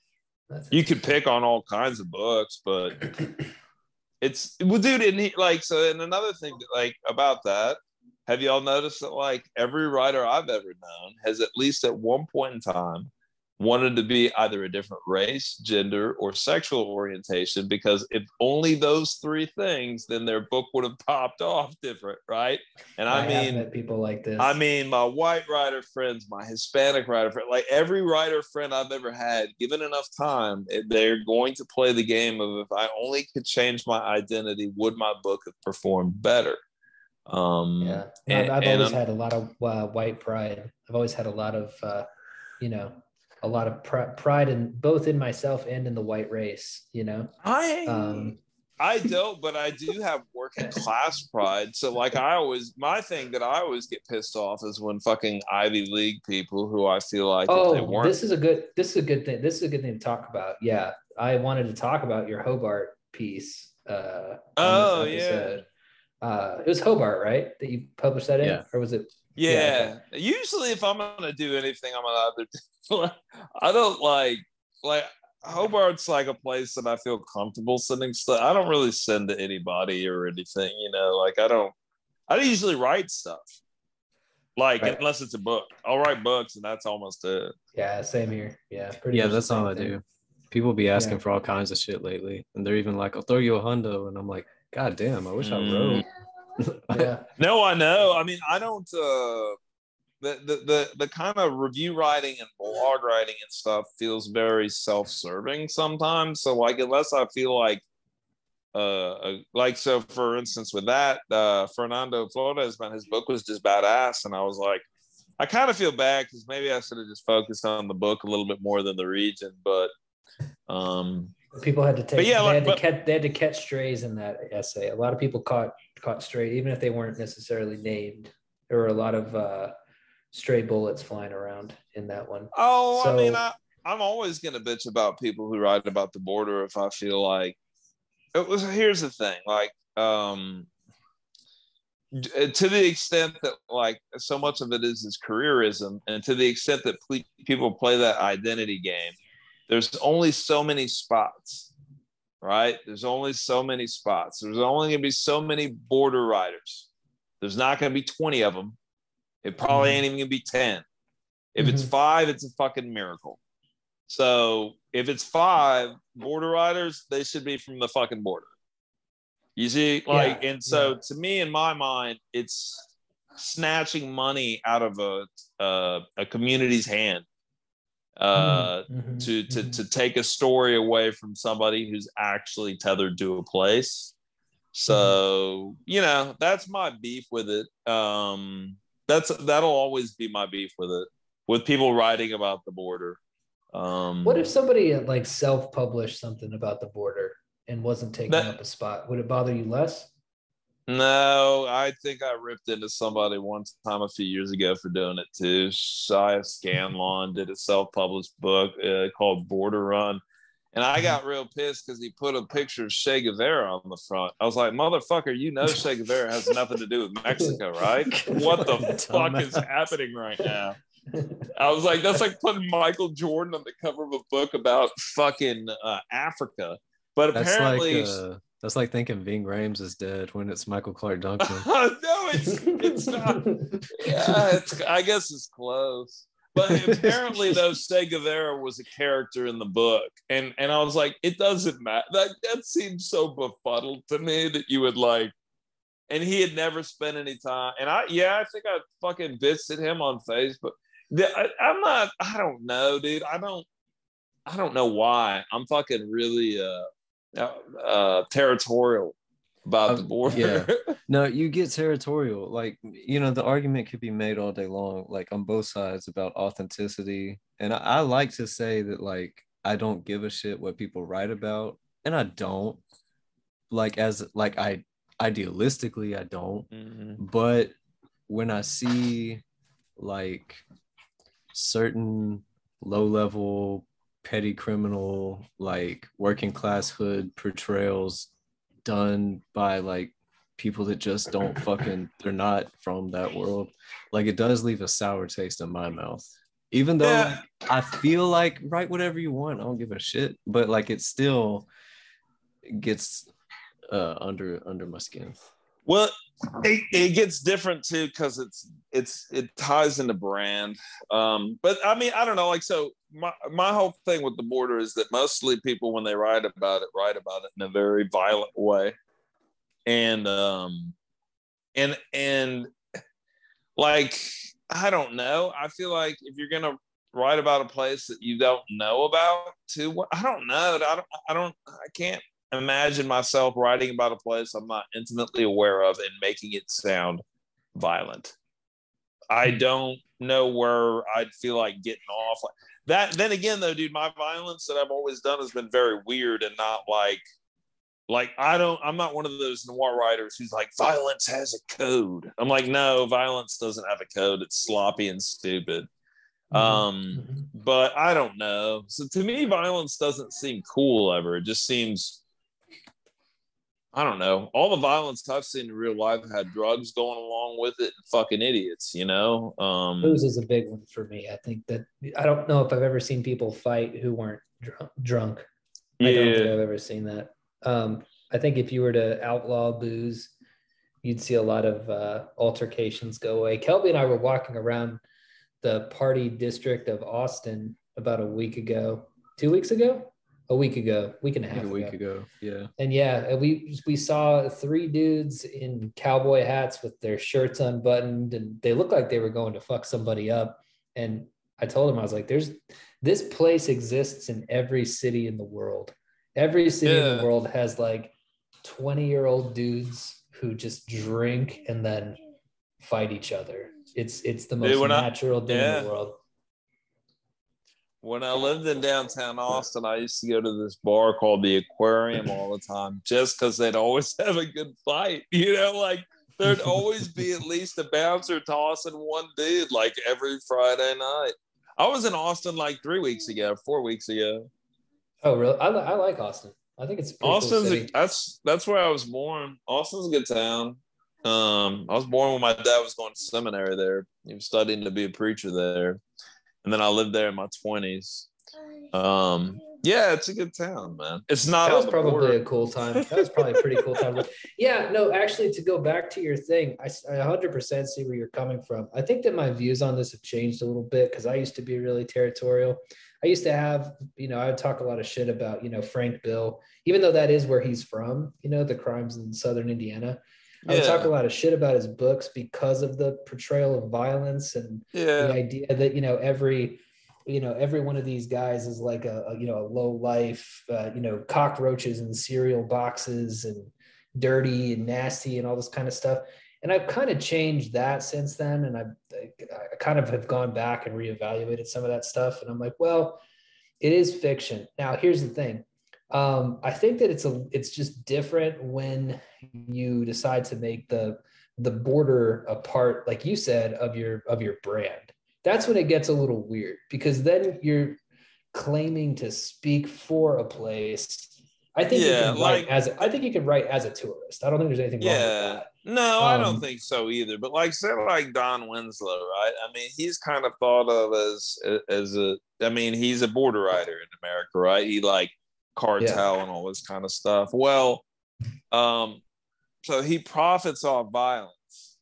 C: That's
B: you could pick on all kinds of books, but it's well, dude. And he, like, so, and another thing, like about that, have y'all noticed that like every writer I've ever known has at least at one point in time wanted to be either a different race, gender, or sexual orientation because if only those three things, then their book would have popped off different, right? And I,
C: have
B: mean,
C: people like this.
B: I mean, my white writer friends, my Hispanic writer friend, like every writer friend I've ever had, given enough time, eh, they're going to play the game of if I only could change my identity, would my book have performed better? Um,
C: yeah,
B: and-
C: I've, I've
B: and
C: always
B: I'm-
C: had a lot of uh, white pride. I've always had a lot of, uh, you know, a lot of pr- pride in both in myself and in the white race. You know,
B: I
C: um,
B: I don't, but I do have working class pride. So like I always my thing that I always get pissed off is when fucking Ivy League people who I feel like if they
C: oh,
B: weren't
C: this is a good. This is a good thing. This is a good thing to talk about. Yeah, I wanted to talk about your Hobart piece. Uh,
B: Oh,
C: this
B: yeah.
C: Episode. Uh, it was Hobart, right? That you published that in,
D: Yeah.
C: or was it?
B: Yeah. Usually, if I'm gonna do anything, I'm gonna either. I don't like like Hobart's like a place that I feel comfortable sending stuff. I don't really send to anybody or anything. You know, like I don't. I don't usually write stuff. Like
C: Right.
B: unless it's a book, I'll write books, and that's almost it.
C: Yeah, same here. Yeah, pretty
D: Yeah, that's all
C: same
D: I
C: thing.
D: do. People be asking
C: Yeah.
D: for all kinds of shit lately, and they're even like, "I'll throw you a hundo," and I'm like, "God damn, I wish I
B: Mm.
D: wrote."
C: Yeah,
B: No, I know. I mean, I don't. uh the, the the the kind of review writing and blog writing and stuff feels very self-serving sometimes. So like, unless I feel like, uh, uh, like so for instance with that, uh, Fernando Flores, man, his book was just badass, and I was like, I kind of feel bad because maybe I should have just focused on the book a little bit more than the region, but um
C: people had to take.
B: But yeah,
C: they,
B: like-
C: had to
B: but-
C: catch, they had to catch strays in that essay. A lot of people caught caught stray, even if they weren't necessarily named. There were a lot of uh, stray bullets flying around in that one.
B: Oh, I mean, I, I'm always gonna bitch about people who write about the border if I feel like it was. Here's the thing, like, um, uh, to the extent that like so much of it is is careerism, and to the extent that ple- people play that identity game, there's only so many spots, right? There's only so many spots. There's only gonna be so many border riders. There's not gonna be 20 of them. It probably
C: Mhm.
B: ain't even gonna be 10. If it's
C: Mhm.
B: five, it's a fucking miracle. So if it's five border riders, they should be from the fucking border. You see, like,
C: Yeah,
B: and so
C: yeah.
B: to me, in my mind, it's snatching money out of a uh, a community's hand uh,
C: Mhm,
B: to to
C: mhm.
B: to take a story away from somebody who's actually tethered to a place. So you know, that's my beef with it. Um, that's that'll always be my beef with it with people writing about the border. Um,
C: What if somebody uh, like self-published something about the border and wasn't taking
B: That-
C: up a spot? Would it bother you less?
B: No, I think I ripped into somebody one time a few years ago for doing it too. Shia Scanlon did a self-published book uh, called Border Run, and I got real pissed because he put a picture of Che Guevara on the front. I was like, "Motherfucker, you know Che Guevara has nothing to do with Mexico, right? What the fuck is happening right now?" I was like, "That's like putting Michael Jordan on the cover of a book about fucking uh, Africa." But apparently,
D: like uh, that's like thinking Ving Rhames is dead when it's Michael Clarke Duncan.
B: no, it's it's not. Yeah, it's, I guess it's close. But apparently, though, Che Guevara was a character in the book, and and I was like, it doesn't matter. That that seems so befuddled to me that you would like. And he had never spent any time. And I, yeah, I think I fucking bitched at him on Facebook. I, I'm not. I don't know, dude. I don't. I don't know why. I'm fucking really uh, uh, uh territorial about the
D: Um,
B: border.
D: yeah. No, you get territorial. Like, you know, the argument could be made all day long, like on both sides about authenticity. And I, I like to say that, like, I don't give a shit what people write about. And I don't. Like, as, like, I idealistically, I don't.
B: Mhm.
D: But when I see, like, certain low level, petty criminal, like, working class hood portrayals done by, like, people that just don't fucking they're not from that world. Like it does leave a sour taste in my mouth. Even though
B: Yeah.
D: i feel like write whatever you want i don't give a shit but like it still gets uh under under my skin.
B: Well, it, it gets different too because it's it's it ties into brand. Um, but I mean, I don't know. Like, so my my whole thing with the border is that mostly people when they write about it, write about it in a very violent way, and um, and and like I don't know. I feel like if you're gonna write about a place that you don't know about, too, I don't know. I don't. I don't. I can't imagine myself writing about a place I'm not intimately aware of and making it sound violent. I don't know where I'd feel like getting off that. Then again, though, dude, my violence that I've always done has been very weird and not like, like I don't. I'm not one of those noir writers who's like violence has a code. I'm like, no, violence doesn't have a code. It's sloppy and stupid. Um,
C: Mhm.
B: but I don't know. So to me, violence doesn't seem cool ever. It just seems I don't know. All the violence I've seen in real life had drugs going along with it and fucking idiots, you know? Um,
C: Booze is a big one for me. I think that I don't know if I've ever seen people fight who weren't drunk. drunk. I don't think. I've ever seen that. Um, I think if you were to outlaw booze, you'd see a lot of uh, altercations go away. Kelby and I were walking around the party district of Austin about a week ago, two weeks ago, a week ago, week and a half
D: a week
C: ago.
D: ago. Yeah.
C: And yeah, uh, we we saw three dudes in cowboy hats with their shirts unbuttoned, and they looked like they were going to fuck somebody up. And I told him I was like, "There's this place exists in every city in the world. Every city in the world has like twenty year old dudes who just drink and then fight each other. It's it's the most
B: Dude, when I-
C: natural thing in the world.
B: When I lived in downtown Austin, I used to go to this bar called the Aquarium all the time just because they'd always have a good fight. You know, like there'd always be at least a bouncer tossing one dude like every Friday night. I was in Austin like three weeks ago, four weeks ago.
C: Oh, really? I, I like Austin. I think it's cool
B: Austin's a, that's that's where I was born. Austin's a good town. Um, I was born when my dad was going to seminary there. He was studying to be a preacher there, and then I lived there in my twenties. Um, yeah, it's a good town, man. It's not
C: that was probably
B: border.
C: a cool time. That was probably a pretty cool time. Yeah, no, actually, to go back to your thing, I 100% see where you're coming from. I think that my views on this have changed a little bit because I used to be really territorial. I used to have, you know, I would talk a lot of shit about, you know, Frank Bill, even though that is where he's from, you know, the crimes in southern Indiana. I would talk a lot of shit about his books because of the portrayal of violence and the idea that you know every you know every one of these guys is like a, a, you know a low life uh, you know cockroaches and cereal boxes and dirty and nasty and all this kind of stuff. And i've kind of changed that since then. And i've i kind of have gone back and reevaluated some of that stuff. And i'm like well it is fiction. Now here's the thing um, i think that it's a it's just different when you decide to make the the border a part like you said of your of your brand that's when it gets a little weird because then you're claiming to speak for a place i think you
B: Yeah,
C: can write
B: like-
C: as I think you can write as a tourist i don't think there's anything wrong with that
B: No, I don't
C: Um,
B: think so either. But like say like Don Winslow, right? I mean, he's kind of thought of as as a. I mean, he's a border rider in America, right? He like cartel and all this kind of stuff. Well, um, so he profits off violence.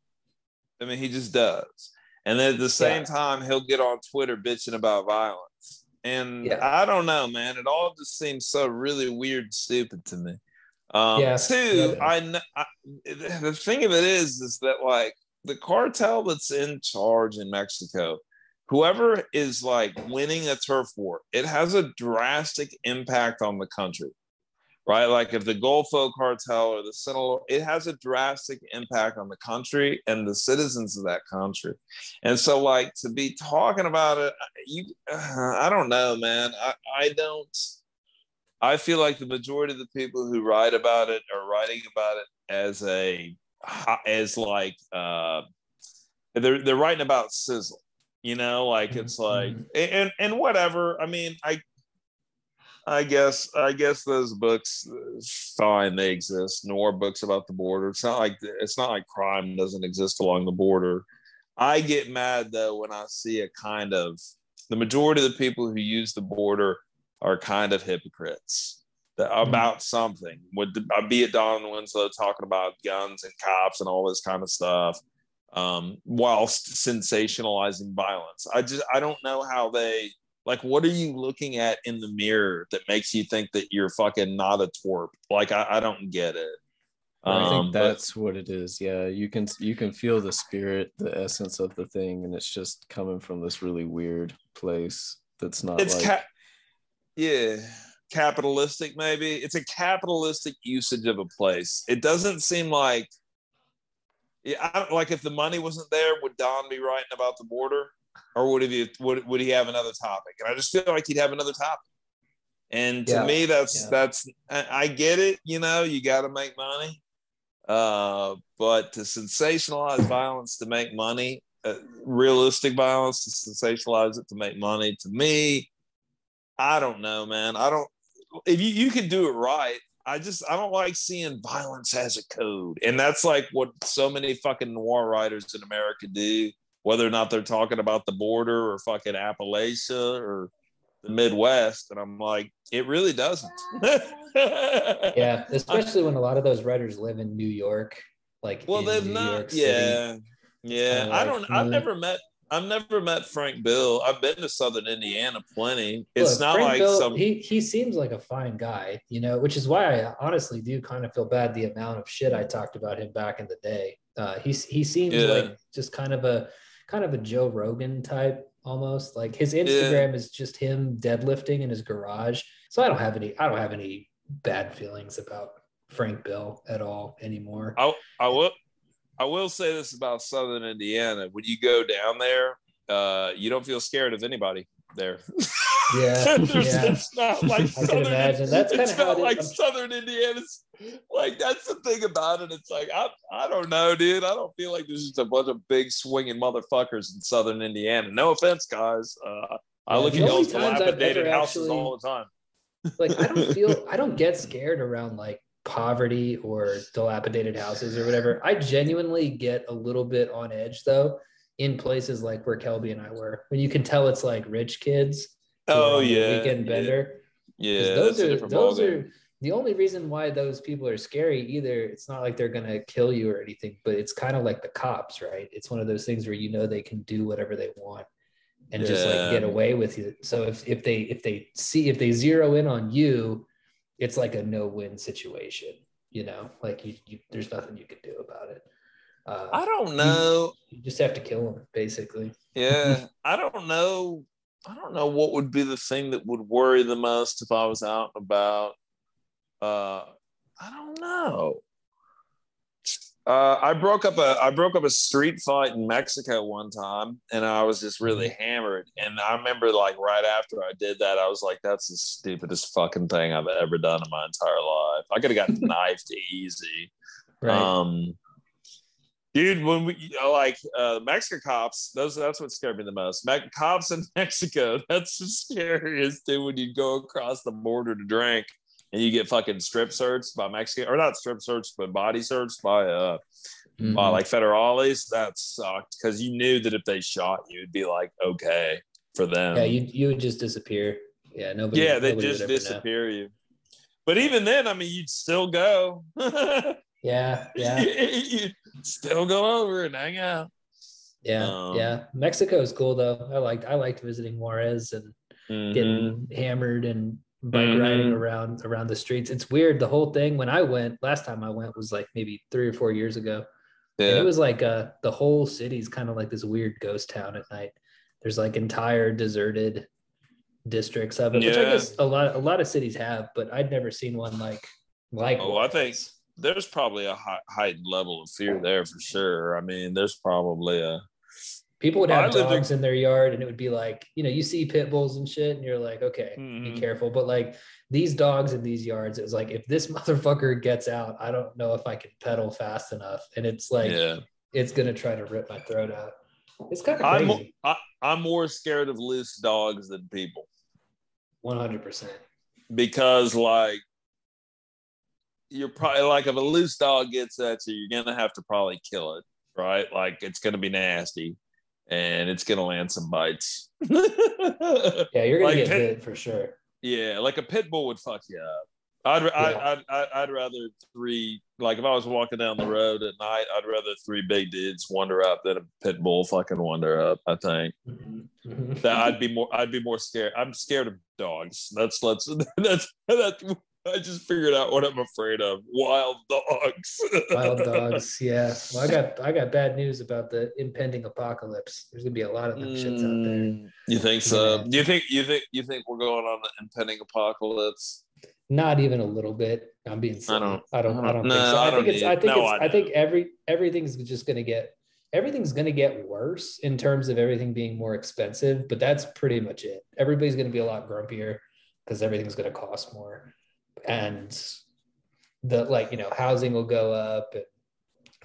B: I mean, he just does. And then at the same
C: Yeah.
B: time, he'll get on Twitter bitching about violence. And
C: Yeah.
B: I don't know, man. It all just seems so really weird, stupid to me. Um,
C: Yeah.
B: Two,
C: Yeah.
B: I, I the thing of it is, is that like the cartel that's in charge in Mexico, whoever is like winning a turf war, it has a drastic impact on the country, right? Like if the Golfo cartel or the Sinaloa, it has a drastic impact on the country and the citizens of that country. And so, like to be talking about it, you, I don't know, man. I, I don't. I feel like the majority of the people who write about it are writing about it as a as like uh they're they're writing about sizzle you know like it's like and and whatever i mean i i guess i guess those books uh, fine they exist. Noir books about the border. It's not like it's not like crime doesn't exist along the border. I get mad though when i see a kind of the majority of the people who use the border are kind of hypocrites that, about something. Would be it Don Winslow talking about guns and cops and all this kind of stuff, um, whilst sensationalizing violence. I just I don't know how they like. What are you looking at in the mirror that makes you think that you're fucking not a twerp? Like I, I don't get it.
D: I
B: Um,
D: think
B: but-
D: that's what it is. Yeah, you can you can feel the spirit, the essence of the thing, and it's just coming from this really weird place that's not
B: it's
D: like
B: ca- yeah capitalistic maybe it's a capitalistic usage of a place it doesn't seem like yeah I don't, like if the money wasn't there would don be writing about the border? Or would he would, would he have another topic? And i just feel like he'd have another topic. And to
C: Yeah.
B: me that's
C: Yeah.
B: that's I, get it you know you got to make money. Uh but to sensationalize violence to make money uh, realistic violence to sensationalize it to make money to me i don't know man. I don't if you, you can do it right I just I don't like seeing violence as a code, and that's like what so many fucking noir writers in America do. Whether or not they're talking about the border or fucking Appalachia or the Midwest, and I'm like, it really doesn't.
C: Yeah, especially when a lot of those writers live in New York. Like,
B: Well, they've
C: New
B: not.
C: York City.
B: Yeah, yeah. I don't. I've
C: mm.
B: never met. I've never met Frank Bill. I've been to Southern Indiana plenty. It's
C: Look,
B: not
C: Frank
B: like
C: Bill,
B: some.
C: he he seems like a fine guy, you know, which is why I honestly do kind of feel bad the amount of shit I talked about him back in the day. Uh, he he seems
B: Yeah.
C: like just kind of a kind of a Joe Rogan type almost. Like his Instagram is just him deadlifting in his garage. So I don't have any I don't have any bad feelings about Frank Bill at all anymore.
B: I, I will. I will say this about Southern Indiana: when you go down there, uh, you don't feel scared of anybody there.
C: Yeah, yeah.
B: It's not like Southern,
C: imagine. That's
B: it's not
C: it is.
B: like
C: I'm-
B: Southern Indiana's. Like that's the thing about it. It's like I, I don't know, dude. I don't feel like there's just a bunch of big swinging motherfuckers in Southern Indiana. No offense, guys. Uh, I
C: Yeah,
B: look at y'all's dilapidated houses
C: actually-
B: all the time.
C: like I don't feel I don't get scared around like poverty or dilapidated houses or whatever. I genuinely get a little bit on edge though in places like where Kelby and I were, when you can tell it's like rich kids.
B: Oh yeah,
C: weekend
B: yeah,
C: bender. 'Cause
B: yeah.
C: those are those are the only reason why those people are scary. Either it's not like they're gonna kill you or anything, but it's kind of like the cops, right? It's one of those things where you know they can do whatever they want and just like get away with it. So if if they if they see if they zero in on you, it's like a no win situation. You know, like you, you there's nothing you can do about it. Uh,
B: I don't know.
C: you just have to kill them, basically.
B: Yeah, I don't know. I don't know what would be the thing that would worry the most if I was out and about. Uh, I don't know. Uh, I broke up a I broke up a street fight in Mexico one time, and I was just really hammered. And I remember, like right after I did that, I was like, "That's the stupidest fucking thing I've ever done in my entire life." I could have gotten knifed easy.
C: Right.
B: Um, dude, when we like uh, Mexican cops, those that's what scared me the most. Me- cops in Mexico, that's the scariest dude when you go across the border to drink and you get fucking strip searched by Mexican or not strip searched, but body searched by uh
C: Mhm.
B: by like federales. That sucked because you knew that if they shot you, it'd be like okay for them.
C: yeah, you you would just disappear. Yeah, nobody.
B: yeah, they
C: nobody
B: just
C: ever know.
B: disappear you. But even then, I mean, you'd still go.
C: Yeah, yeah.
B: you still go over and hang out.
C: Yeah,
B: Um,
C: yeah. Mexico is cool though. I liked I liked visiting Juarez and
B: Mhm.
C: getting hammered and bike
B: Mhm.
C: riding around around the streets. It's weird. The whole thing when I went last time I went was like maybe three or four years ago. And it was like uh the whole city's kind of like this weird ghost town at night. There's like entire deserted districts of it, which I guess a lot a lot of cities have, but I'd never seen one like like
B: Oh, I think there's probably a hei- heightened level of fear there for sure. I mean, there's probably a
C: People would have
B: lived in-
C: dogs in their yard, and it would be like, you know, you see pit bulls and shit, and you're like, okay,
B: Mhm.
C: be careful. But like these dogs in these yards, it was like, if this motherfucker gets out, I don't know if I can pedal fast enough, and it's like,
B: yeah.
C: it's gonna try to rip my throat out. It's kind of
B: I'm
C: crazy.
B: I, I'm more scared of loose dogs than people
C: One hundred percent.
B: because like you're probably like if a loose dog gets at you, you're gonna have to probably kill it, right? Like it's gonna be nasty and it's gonna land some bites.
C: Yeah, you're gonna
B: Like
C: get
B: pit-
C: bit for sure.
B: Yeah, like a pit bull would fuck you up. I'd,
C: Yeah.
B: I'd, I'd, I'd rather three, like if I was walking down the road at night, I'd rather three big dudes wander up than a pit bull fucking wander up. I think
C: Mhm. Mhm.
B: that I'd be more, I'd be more scared. I'm scared of dogs. That's, let's, that's, that's, I just figured out what I'm afraid of wild dogs.
C: Wild dogs. Yeah. Well, I got I got bad news about the impending apocalypse. There's gonna be a lot of them shits out there.
B: Mm, You think so?
C: Yeah.
B: Do you think, you think, you think we're going on the impending apocalypse?
C: Not even a little bit. I'm being silly.
B: don't-
C: I don't. I don't,
B: no,
C: think so.
B: I
C: I, think it's. I think
B: no,
C: it's.
B: I
C: I, think every everything's just going to get. Everything's going to get worse in terms of everything being more expensive, but that's pretty much it. Everybody's going to be a lot grumpier because everything's going to cost more, and the like you know housing will go up, and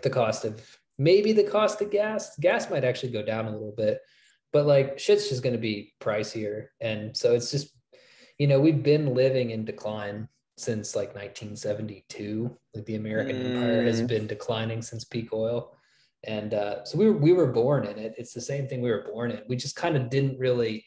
C: the cost of maybe the cost of gas. Gas might actually go down a little bit, but like shit's just going to be pricier, and so it's just you know we've been living in decline since like 1972. Like the American empire has
B: Mm.
C: been declining since peak oil. And uh, so we were, we were born in it. It's the same thing we were born in. We just kind of didn't really,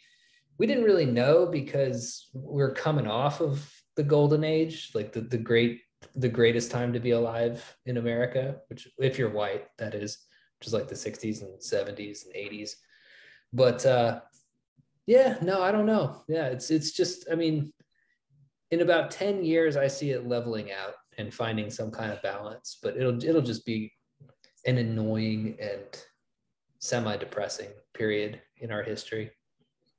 C: we didn't really know because we're coming off of the golden age, like the, the great, the greatest time to be alive in America, which if you're white, that is, which is like the 60s and 70s and 80s. But uh, yeah, no, I don't know. Yeah, it's it's just, I mean, in about 10 years, I see it leveling out and finding some kind of balance, but it'll it'll just be an annoying and semi-depressing period in our history.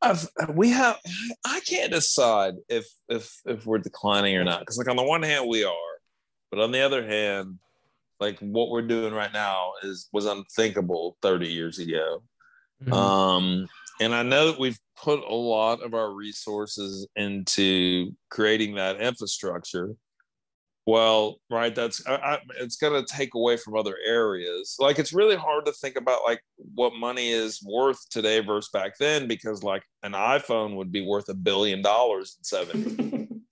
B: I've, we have i can't decide if if if we're declining or not because like on the one hand we are but on the other hand like what we're doing right now is was unthinkable 30 years ago
C: Mhm.
B: um and i know that we've put a lot of our resources into creating that infrastructure well right that's I, I, it's going to take away from other areas. Like it's really hard to think about like what money is worth today versus back then because like an iphone would be worth a billion dollars in seven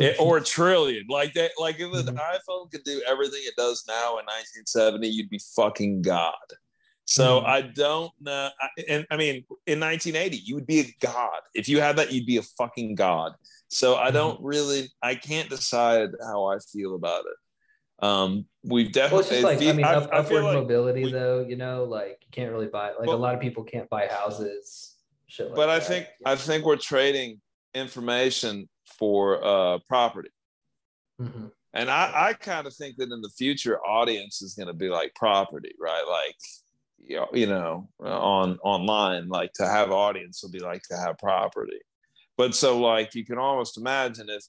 B: it- or a trillion. Like that like if an
C: Mhm.
B: iphone could do everything it does now in 1970 you'd be fucking god. So
C: Mhm.
B: i don't know I- and i mean in 1980 you would be a god. If you had that you'd be a fucking god so i don't really i can't decide how i feel about it um we've
C: well, it's
B: definitely
C: just like I mean,
B: I-
C: up,
B: I
C: upward
B: like
C: mobility
B: we-
C: though. You know, like you can't really buy. Like
B: Well-
C: a lot of people can't buy houses. Shit like
B: but i
C: that.
B: think i think we're trading information for uh property
C: Mhm.
B: And I, I kind of think that in the future, audience is going to be like property, right? Like, you know, you know, on online, like to have audience will be like to have property. But so, like, you can almost imagine if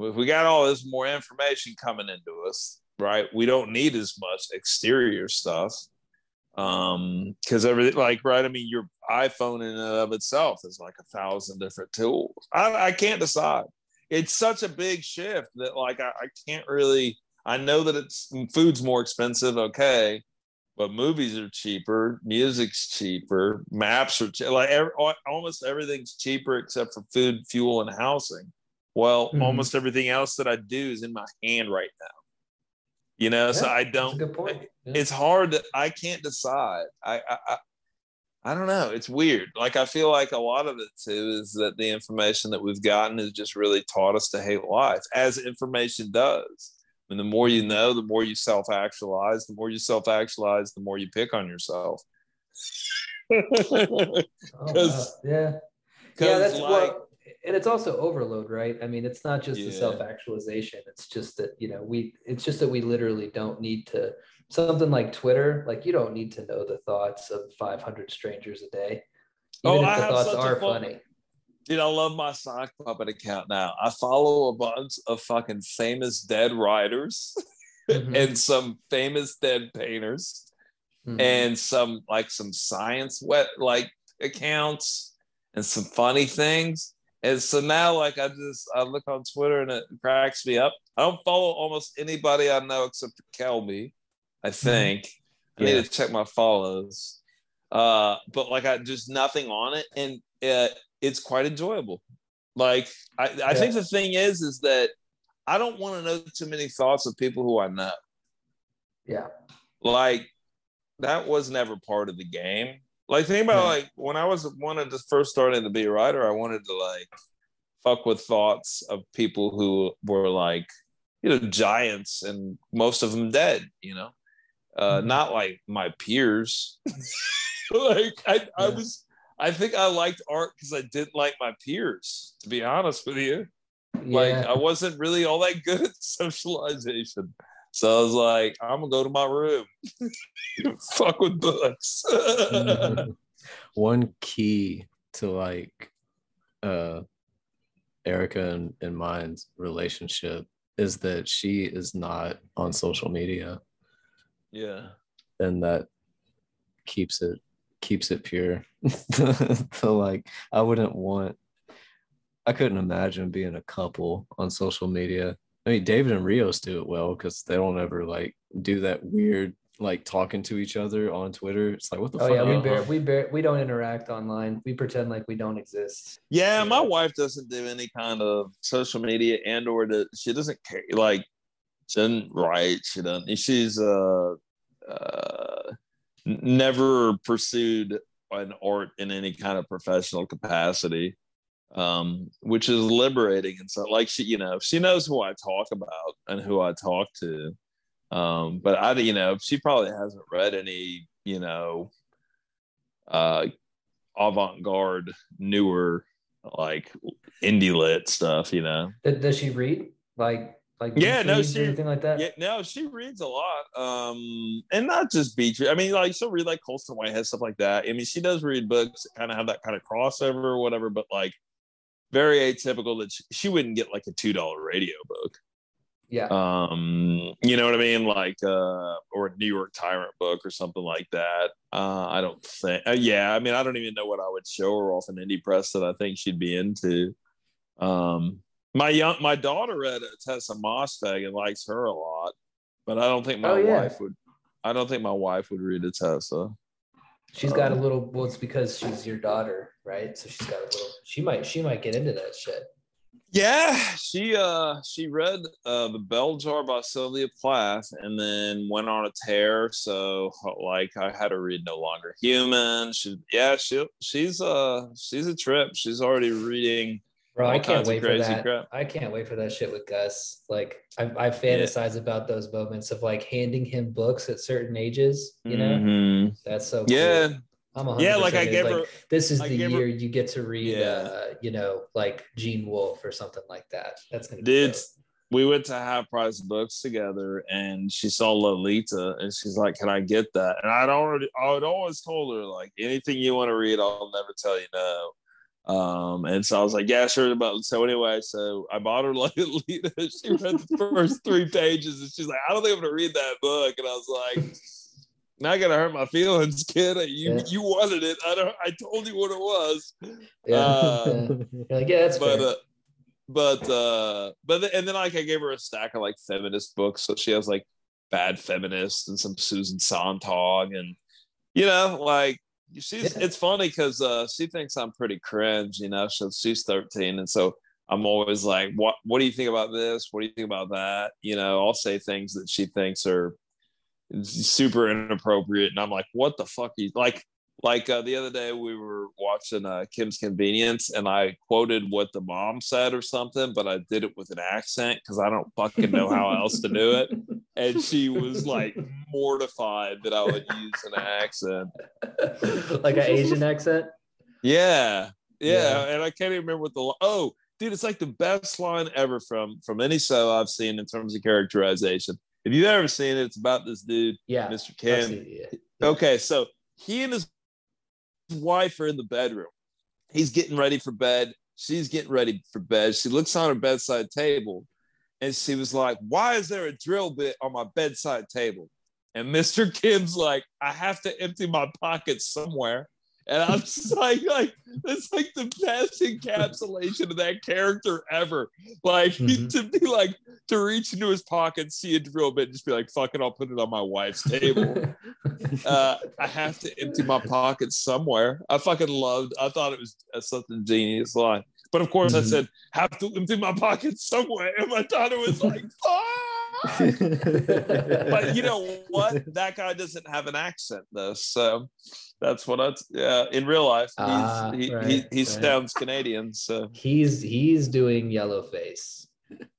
B: if we got all this more information coming into us, right? We don't need as much exterior stuff, um, because everything, like, right? I mean, your iPhone in and of itself is like a thousand different tools. I, I can't decide it's such a big shift that like I, I can't really i know that it's food's more expensive okay but movies are cheaper music's cheaper maps are che- like every, almost everything's cheaper except for food fuel and housing well
C: Mhm.
B: almost everything else that i do is in my hand right now you know so
C: Yeah,
B: i
C: That's a
B: don't
C: good point. Yeah.
B: it's hard to, i can't decide I, I i I don't know. It's weird. Like I feel like a lot of it too is that the information that we've gotten has just really taught us to hate life, as information does. And the more you know, the more you self-actualize. The more you self-actualize, the more you pick on yourself.
C: Oh, wow.
B: 'cause-
C: yeah. Yeah that's
B: like,
C: well and it's also overload right i mean it's not just the self-actualization it's just that you know we it's just that we literally don't need to something like twitter like you don't need to know the thoughts of 500 strangers a day
B: Oh,
C: even
B: I
C: if the
B: have
C: thoughts are
B: fun-
C: funny
B: Dude, I love my sock puppet account now. I follow a bunch of fucking famous dead writers
C: Mhm.
B: and some famous dead painters.
C: Mhm.
B: and some like some science wet like accounts and some funny things. And so now like I just I look on Twitter and it cracks me up. I don't follow almost anybody I know except for Kelby, I think. I
C: Yeah.
B: need to check my follows. Uh but like I just nothing on it and uh, it's quite enjoyable. Like I, I think the thing is is that I don't want to know too many thoughts of people who I know
C: yeah
B: like that was never part of the game. Like think about
C: Yeah.
B: like when I was wanted to first starting to be a writer, I wanted to like fuck with thoughts of people who were like you know giants and most of them dead. You know, uh,
C: Mhm.
B: not like my peers. like I, I was. I think I liked art because I didn't like my peers. To be honest with you, like
C: yeah
B: I wasn't really all that good at socialization. So I was like, I'm gonna go to my room, fuck with books.
C: Mhm.
D: one key to like uh Erica and, and mine's relationship is that she is not on social media
B: yeah,
D: and that keeps it keeps it pure. so like I wouldn't want I couldn't imagine being a couple on social media. I mean David and Rios do it well because they don't ever like do that weird like talking to each other on Twitter. It's like what the
C: Oh
D: fuck?
C: yeah, we
D: y'all-
C: bear, we bear, we don't interact online. We pretend like we don't exist.
B: Yeah, my wife doesn't do any kind of social media and or the, she doesn't care like she doesn't write, she doesn't she's uh uh n- never pursued an art in any kind of professional capacity. Um, which is liberating and so like she, you know, she knows who I talk about and who I talk to. Um, but I you know, she probably hasn't read any, you know, uh avant-garde newer like indie lit stuff you know
C: Does, does she read like like
B: Yeah, no, she-
C: anything like that?
B: yeah no she reads a lot um and not just beach i mean like she'll read like colson whitehead stuff like that. I mean she does read books kind of have that kind of crossover or whatever but like very atypical that she, she wouldn't get like a two dollar radio book.
C: Yeah.
B: um you know what i mean? Like uh or a new york tyrant book or something like that. Uh i don't think uh, yeah i mean i don't even know what i would show her off an indie press that i think she'd be into. Um my young my daughter read tessa moshfegh and likes her a lot but i don't think my
C: Oh, yeah.
B: wife would i don't think my wife would read a tessa
C: She's got a
B: um,
C: little. Well, it's because she's your daughter, right? So she's got a little. She might. She might get into that shit.
B: Yeah, she uh she read uh the Bell Jar by Sylvia Plath and then went on a tear. So like I had to read No Longer Human. She yeah, she she's uh she's a trip. She's already reading
C: Bro,
B: all
C: I can't
B: kinds of
C: wait for that.
B: crap.
C: I can't wait for that shit with Gus. Like I, I fantasize about those moments of like handing him books at certain ages. You know,
B: Mhm.
C: that's so.
B: Yeah.
C: cool. I'm 100%
B: Yeah, like I
C: in.
B: gave her
C: This is
B: I
C: the
B: gave her-
C: year you get to read,
B: Yeah.
C: uh, you know, like Gene Wolfe or something like that. That's gonna be
B: Did we went to half price books together and she saw Lolita and she's like, Can I get that? And I'd already I would always told her like anything you want to read, I'll never tell you no. Um, and so I was like, Yeah, sure about so anyway, so I bought her Lolita. She read the first three pages and she's like, I don't think I'm gonna read that book. And I was like, not I gotta hurt my feelings, kid. You
C: Yeah.
B: you wanted it. I don't I told you what it was
C: Yeah.
B: uh,
C: like, yeah, that's
B: but
C: fair.
B: uh, but uh but th- and then like I gave her a stack of like feminist books, so she has like Bad Feminist and some Susan Sontag, and you know, like she's
C: Yeah.
B: it's funny because uh she thinks I'm pretty cringe, you know. So she's 13, and so I'm always like, what what do you think about this? What do you think about that? You know, I'll say things that she thinks are super inappropriate, and I'm like, what the fuck? Are You like like uh, the other day we were watching uh, Kim's Convenience and I quoted what the mom said or something, but I did it with an accent because I don't fucking know how else to do it. And she was like mortified that I would use an accent.
C: like an Asian accent.
B: Yeah, yeah,
C: Yeah.
B: and I can't even remember what the oh, dude, it's like the best line ever from from any show I've seen in terms of characterization. If you've ever seen it, it's about this dude,
C: Yeah.
B: Mr. Kim.
C: yeah.
B: Okay, so he and his wife are in the bedroom. He's getting ready for bed. She's getting ready for bed. She looks on her bedside table and she was like, Why is there a drill bit on my bedside table? And Mr. Kim's like, I have to empty my pockets somewhere. And I'm just like, like it's like the best encapsulation of that character ever. Like
C: Mhm.
B: to be like to reach into his pocket, see a drill bit, and just be like, "Fuck it, I'll put it on my wife's table." uh, I have to empty my pockets somewhere. I fucking loved. I thought it was a something genius line, but of course I
C: Mhm.
B: said have to empty my pockets somewhere, and my daughter was like, "Fuck!" But you know what? That guy doesn't have an accent though, so that's what I. Yeah, in real life, he's,
C: Ah,
B: he,
C: right,
B: he he
C: right.
B: sounds Canadian. So
C: he's he's doing yellow face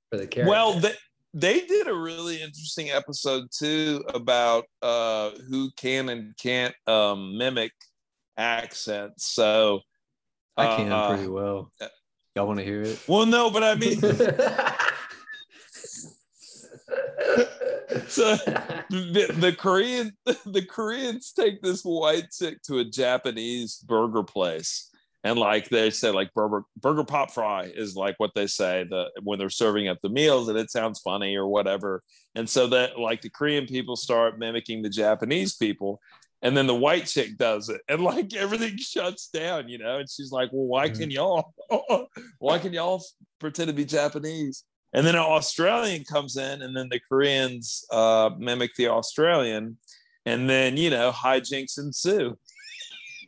C: for the character.
B: well, they they did a really interesting episode too about uh who can and can't um mimic accents. So
D: I can
B: uh,
D: pretty well. Y'all want to hear it?
B: Well, no, but I mean, so the, the Korean the Koreans take this white chick to a Japanese burger place. And like they say, like burger burger pop fry is like what they say the when they're serving up the meals, and it sounds funny or whatever. And so that like the Korean people start mimicking the Japanese people, and then the white chick does it, and like everything shuts down, you know. And she's like, "Well, why mm-hmm. can y'all? why can y'all pretend to be Japanese?" And then an Australian comes in, and then the Koreans uh, mimic the Australian. and then you know hijinks ensue.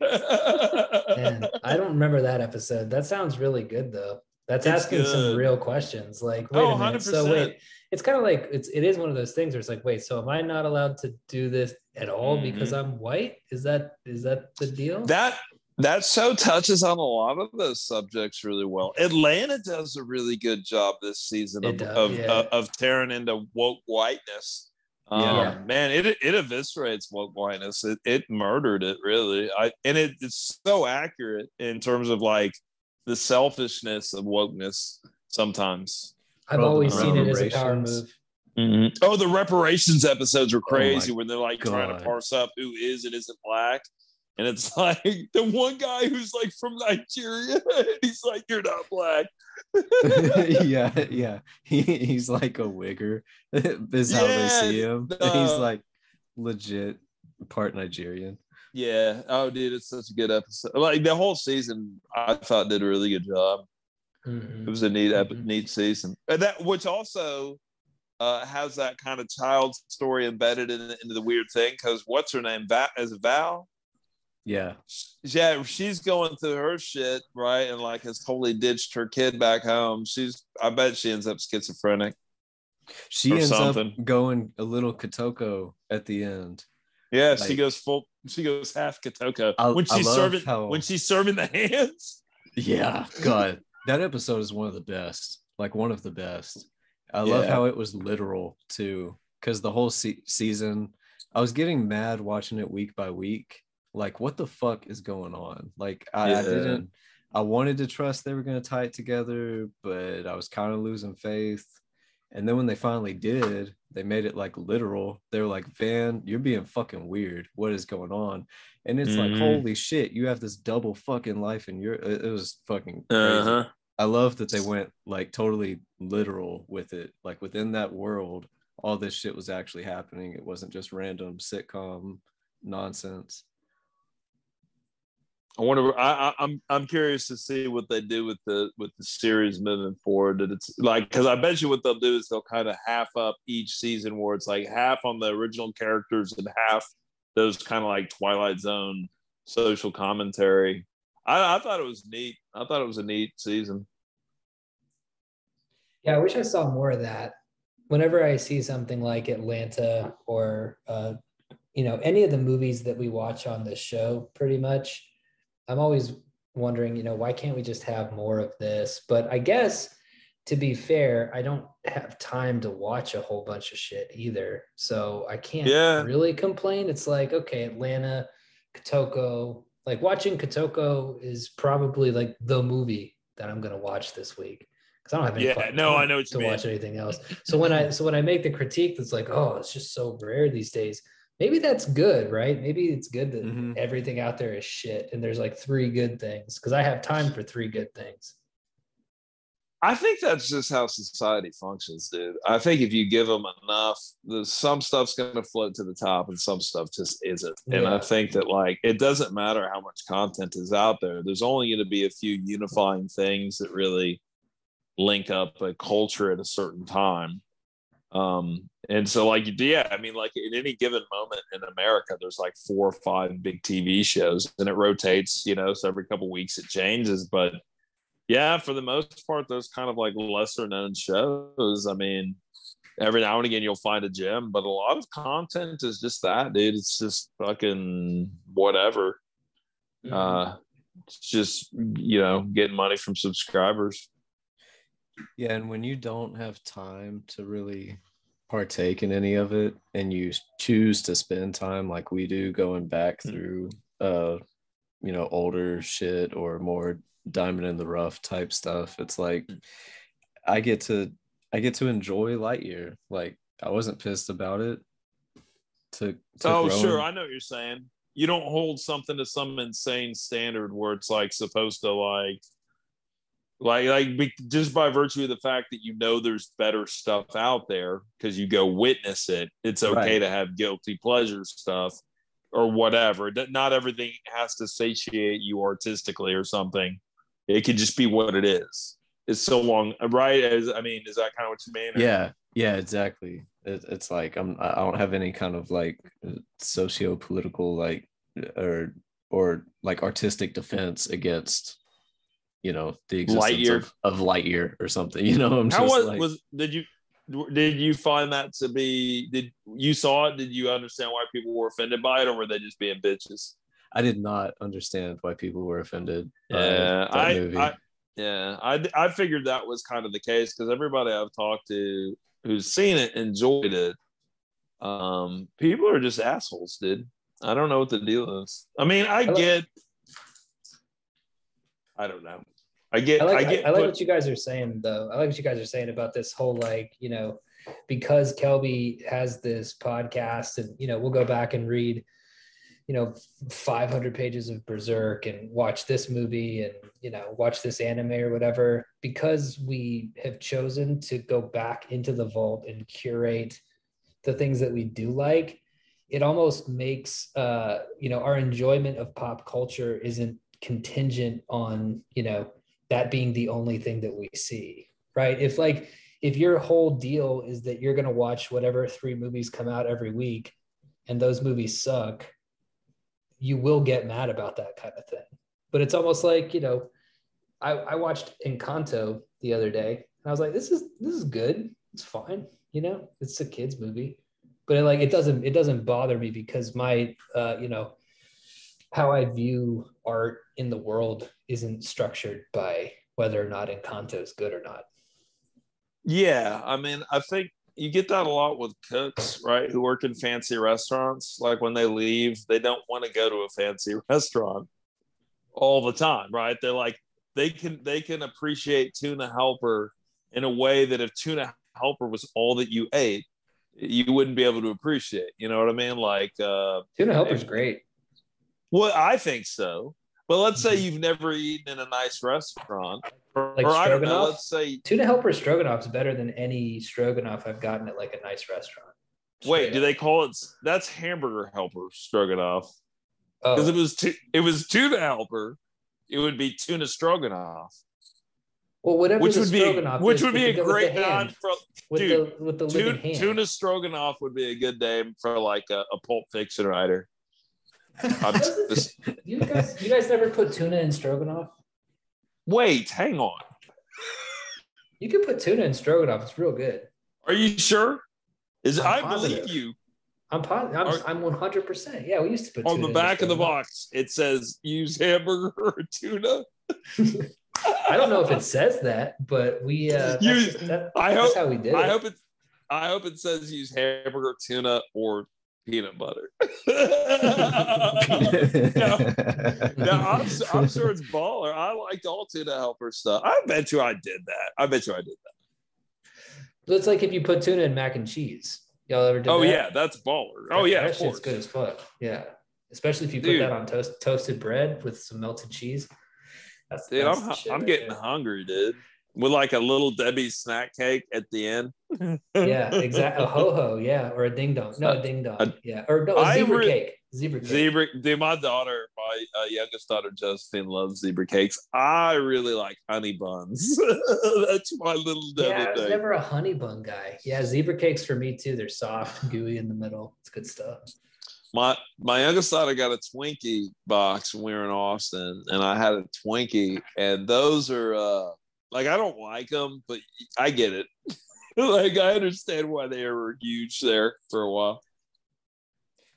C: Man, I don't remember that episode. That sounds really good though. That's
B: It's
C: asking some real questions. Like, wait
B: Oh,
C: a minute. So
B: 100%.
C: wait, it's kind of like it's it is one of those things where it's like, wait, so am I not allowed to do this at all because I'm white? Is that is that the deal?
B: Mm-hmm. that that show touches on a lot of those subjects really well. Atlanta does a really good job this season of
C: does,
B: of,
C: yeah.
B: of, of tearing into woke whiteness. Um,
D: Yeah.
B: man, it it eviscerates woke whiteness. It it murdered it really. I and it, it's so accurate in terms of like the selfishness of wokeness sometimes.
C: I've
D: Well,
C: always seen it as a power
D: reparations.
C: move.
B: Oh, the reparations episodes were
D: Oh
B: crazy when they're like trying to parse up who is and isn't black. And it's like the one guy who's like from Nigeria, and he's like, You're not black.
D: yeah, yeah. He, he's like a wigger. is how they see
B: Yeah,
D: him. he's
B: uh,
D: like legit part Nigerian.
B: yeah. Oh, dude, it's such a good episode. Like the whole season, I thought did a really good job.
C: Mhm.
B: It was a neat, ep-
C: Mhm.
B: neat season. And that, which also uh, has that kind of child story embedded in, into the weird thing. Because what's her name? Van, is Van?
D: Yeah.
B: yeah, she's going through her shit, right? And like has totally ditched her kid back home. She's I bet she ends up schizophrenic.
D: She ends
B: something.
D: up going a little Kotoko at the end.
B: Yeah, she goes full she goes half Kotoko.
D: I-
B: when she's serving
D: how-
B: when she's serving the hands.
D: Yeah, God, that episode is one of the best. Like one of the best. I love
B: Yeah.
D: how it was literal too, because the whole se- season, I was getting mad watching it week by week. Like, what the fuck is going on? Like, I, I didn't. I wanted to trust they were gonna tie it together, but I was kind of losing faith. And then when they finally did, they made it like literal. They were like, Van, you're being fucking weird. What is going on? And it's like,
B: Mhm.
D: holy shit, you have this double fucking life and you're it, was fucking crazy.
B: Uh-huh.
D: I love that they went like totally literal with it. Like within that world, all this shit was actually happening. It wasn't just random sitcom nonsense.
B: I wonder. I, I, I'm I'm curious to see what they do with the with the series moving forward. That it's like because I bet you what they'll do is they'll kind of half up each season, where it's like half on the original characters and half those kind of like Twilight Zone social commentary. I, I thought it was neat. I thought it was a neat season.
C: Yeah, I wish I saw more of that. Whenever I see something like Atlanta or uh, you know any of the movies that we watch on this show, pretty much, I'm always wondering, you know, why can't we just have more of this? But I guess to be fair, I don't have time to watch a whole bunch of shit either, so I can't
B: Yeah.
C: really complain. It's like okay, Atlanta, Kotoko. Like watching Kotoko is probably like the movie that I'm gonna watch this week because I don't have any
B: Yeah, no, I know
C: to
B: mean.
C: watch anything else. So when I so when I make the critique that's like, oh, it's just so rare these days. Maybe that's good, right? Maybe it's good that
B: Mm-hmm.
D: Mhm.
C: everything out there is shit and there's like three good things because I have time for three good things.
B: I think that's just how society functions, dude. I think if you give them enough, the, some stuff's going to float to the top and some stuff just isn't. And I think that, like, it doesn't matter how much content is out there, there's only going to be a few unifying things that really link up a culture at a certain time. Um, and so, like, yeah, I mean, like, in any given moment in America, there's like four or five big TV shows and it rotates, you know, so every couple weeks it changes. But yeah, for the most part, those kind of like lesser known shows. I mean, every now and again you'll find a gem, but a lot of content is just that, dude. It's just fucking whatever. Uh, it's just you know getting money from subscribers.
D: Yeah, and when you don't have time to really partake in any of it and you choose to spend time like we do going back
B: Hmm.
D: through uh you know older shit or more diamond in the rough type stuff, it's like I get to I get to enjoy Lightyear. Like I wasn't pissed about it. To, to
B: oh, sure,
D: in-
B: I know what you're saying. You don't hold something to some insane standard where it's like supposed to like like like be, just by virtue of the fact that you know there's better stuff out there because you go witness it it's okay
D: Right.
B: to have guilty pleasure stuff or whatever. That- not everything has to satiate you artistically or something. It could just be what it is. It's so long right? As i mean is that kind of what you mean?
D: Yeah. Yeah, exactly. It, it's like I'm I don't have any kind of like socio-political like or or like artistic defense against you know the existence
B: Lightyear.
D: of, of Lightyear or something. You know, I'm
B: How
D: just
B: was
D: like,
B: was did you did you find that to be did you saw it? Did you understand why people were offended by it, or were they just being bitches?
D: I did not understand why people were offended.
B: Yeah, I. I yeah, I I figured that was kind of the case because everybody I've talked to who's seen it enjoyed it. Um, people are just assholes, dude. I don't know what the deal is. I mean, I get. I don't know. I get.
C: I like, I,
B: get.
C: I like
B: put-
C: what you guys are saying though. I like what you guys are saying about this whole like, you know, because Kelby has this podcast and you know, we'll go back and read, you know, 500 pages of Berserk and watch this movie and, you know, watch this anime or whatever because we have chosen to go back into the vault and curate the things that we do like. It almost makes uh, you know, our enjoyment of pop culture isn't contingent on, you know, that being the only thing that we see right? If like if your whole deal is that you're going to watch whatever three movies come out every week and those movies suck you will get mad about that kind of thing. But it's almost like you know i, I watched encanto the other day and i was like this is this is good. It's fine you know it's a kids movie. But it, like it doesn't it doesn't bother me because my uh you know how I view art in the world isn't structured by whether or not Encanto is good or not.
B: Yeah, I mean, I think you get that a lot with cooks, right? Who work in fancy restaurants. Like when they leave, they don't want to go to a fancy restaurant all the time, right? They're like they can they can appreciate tuna helper in a way that if tuna helper was all that you ate, you wouldn't be able to appreciate. You know what I mean? Like uh
C: Tuna Helper's great.
B: Well, I think so. But let's say
C: Mhm.
B: you've never eaten in a nice restaurant. Or,
C: Like
B: or I don't know,
C: stroganoff?
B: let's say
C: Tuna Helper stroganoff is better than any stroganoff I've gotten at like a nice restaurant.
B: Wait,
C: Straight
B: do they call it? That's hamburger helper stroganoff
C: Oh,
B: because it was tu- it was tuna helper. It would be tuna stroganoff,
C: well, whatever
B: which would be which
C: is,
B: would be a
C: with
B: great non for
C: with
B: dude,
C: the with the
B: tuna, tuna stroganoff would be a good name for like a, a Pulp Fiction writer. I'm just-
C: you guys, you guys never put tuna in stroganoff?
B: wait, hang on.
C: You can put tuna in stroganoff. It's real good.
B: Are you sure? Is
C: I'm
B: I
C: positive.
B: believe you
C: I'm positive. I'm,
B: Are-
C: I'm 100. percent Yeah, we used to put
B: on
C: tuna
B: the
C: in
B: back of the box. It says use hamburger or tuna.
C: I don't know if it says that, but we. Uh, that's,
B: You-
C: just- that-
B: I
C: that's
B: hope-
C: how we did
B: I
C: it.
B: hope it. I hope it says use hamburger, tuna, or peanut butter. no, I'm, I'm sure it's baller. I liked all tuna helper stuff. I bet you I did that. I bet you I did that.
C: It's like if you put tuna in mac and cheese. Y'all ever did
B: Oh
C: that?
B: yeah, that's baller. Oh yeah,
C: that shit's good as fuck. Yeah, especially if you put
B: Dude.
C: that on toast toasted bread with some melted cheese. That's
B: Dude,
C: that's
B: I'm I'm
C: right
B: getting
C: there.
B: hungry, dude. With like a little Debbie snack cake at the end.
C: Yeah, exactly. A ho ho, yeah, or a ding dong. No, a ding dong. yeah, or no, a zebra
B: re-
C: cake. Zebra cake.
B: Zebra, dude, my daughter, my uh, youngest daughter Josephine loves zebra cakes. I really like honey buns. That's my little Debbie.
C: Yeah, I was
B: thing.
C: never a honey bun guy. Yeah, zebra cakes for me too. They're soft, gooey in the middle. It's good stuff.
B: my my youngest daughter got a Twinkie box when we were in Austin, and I had a Twinkie, and those are uh like I don't like them, but I get it. like I understand why they were huge there for a while.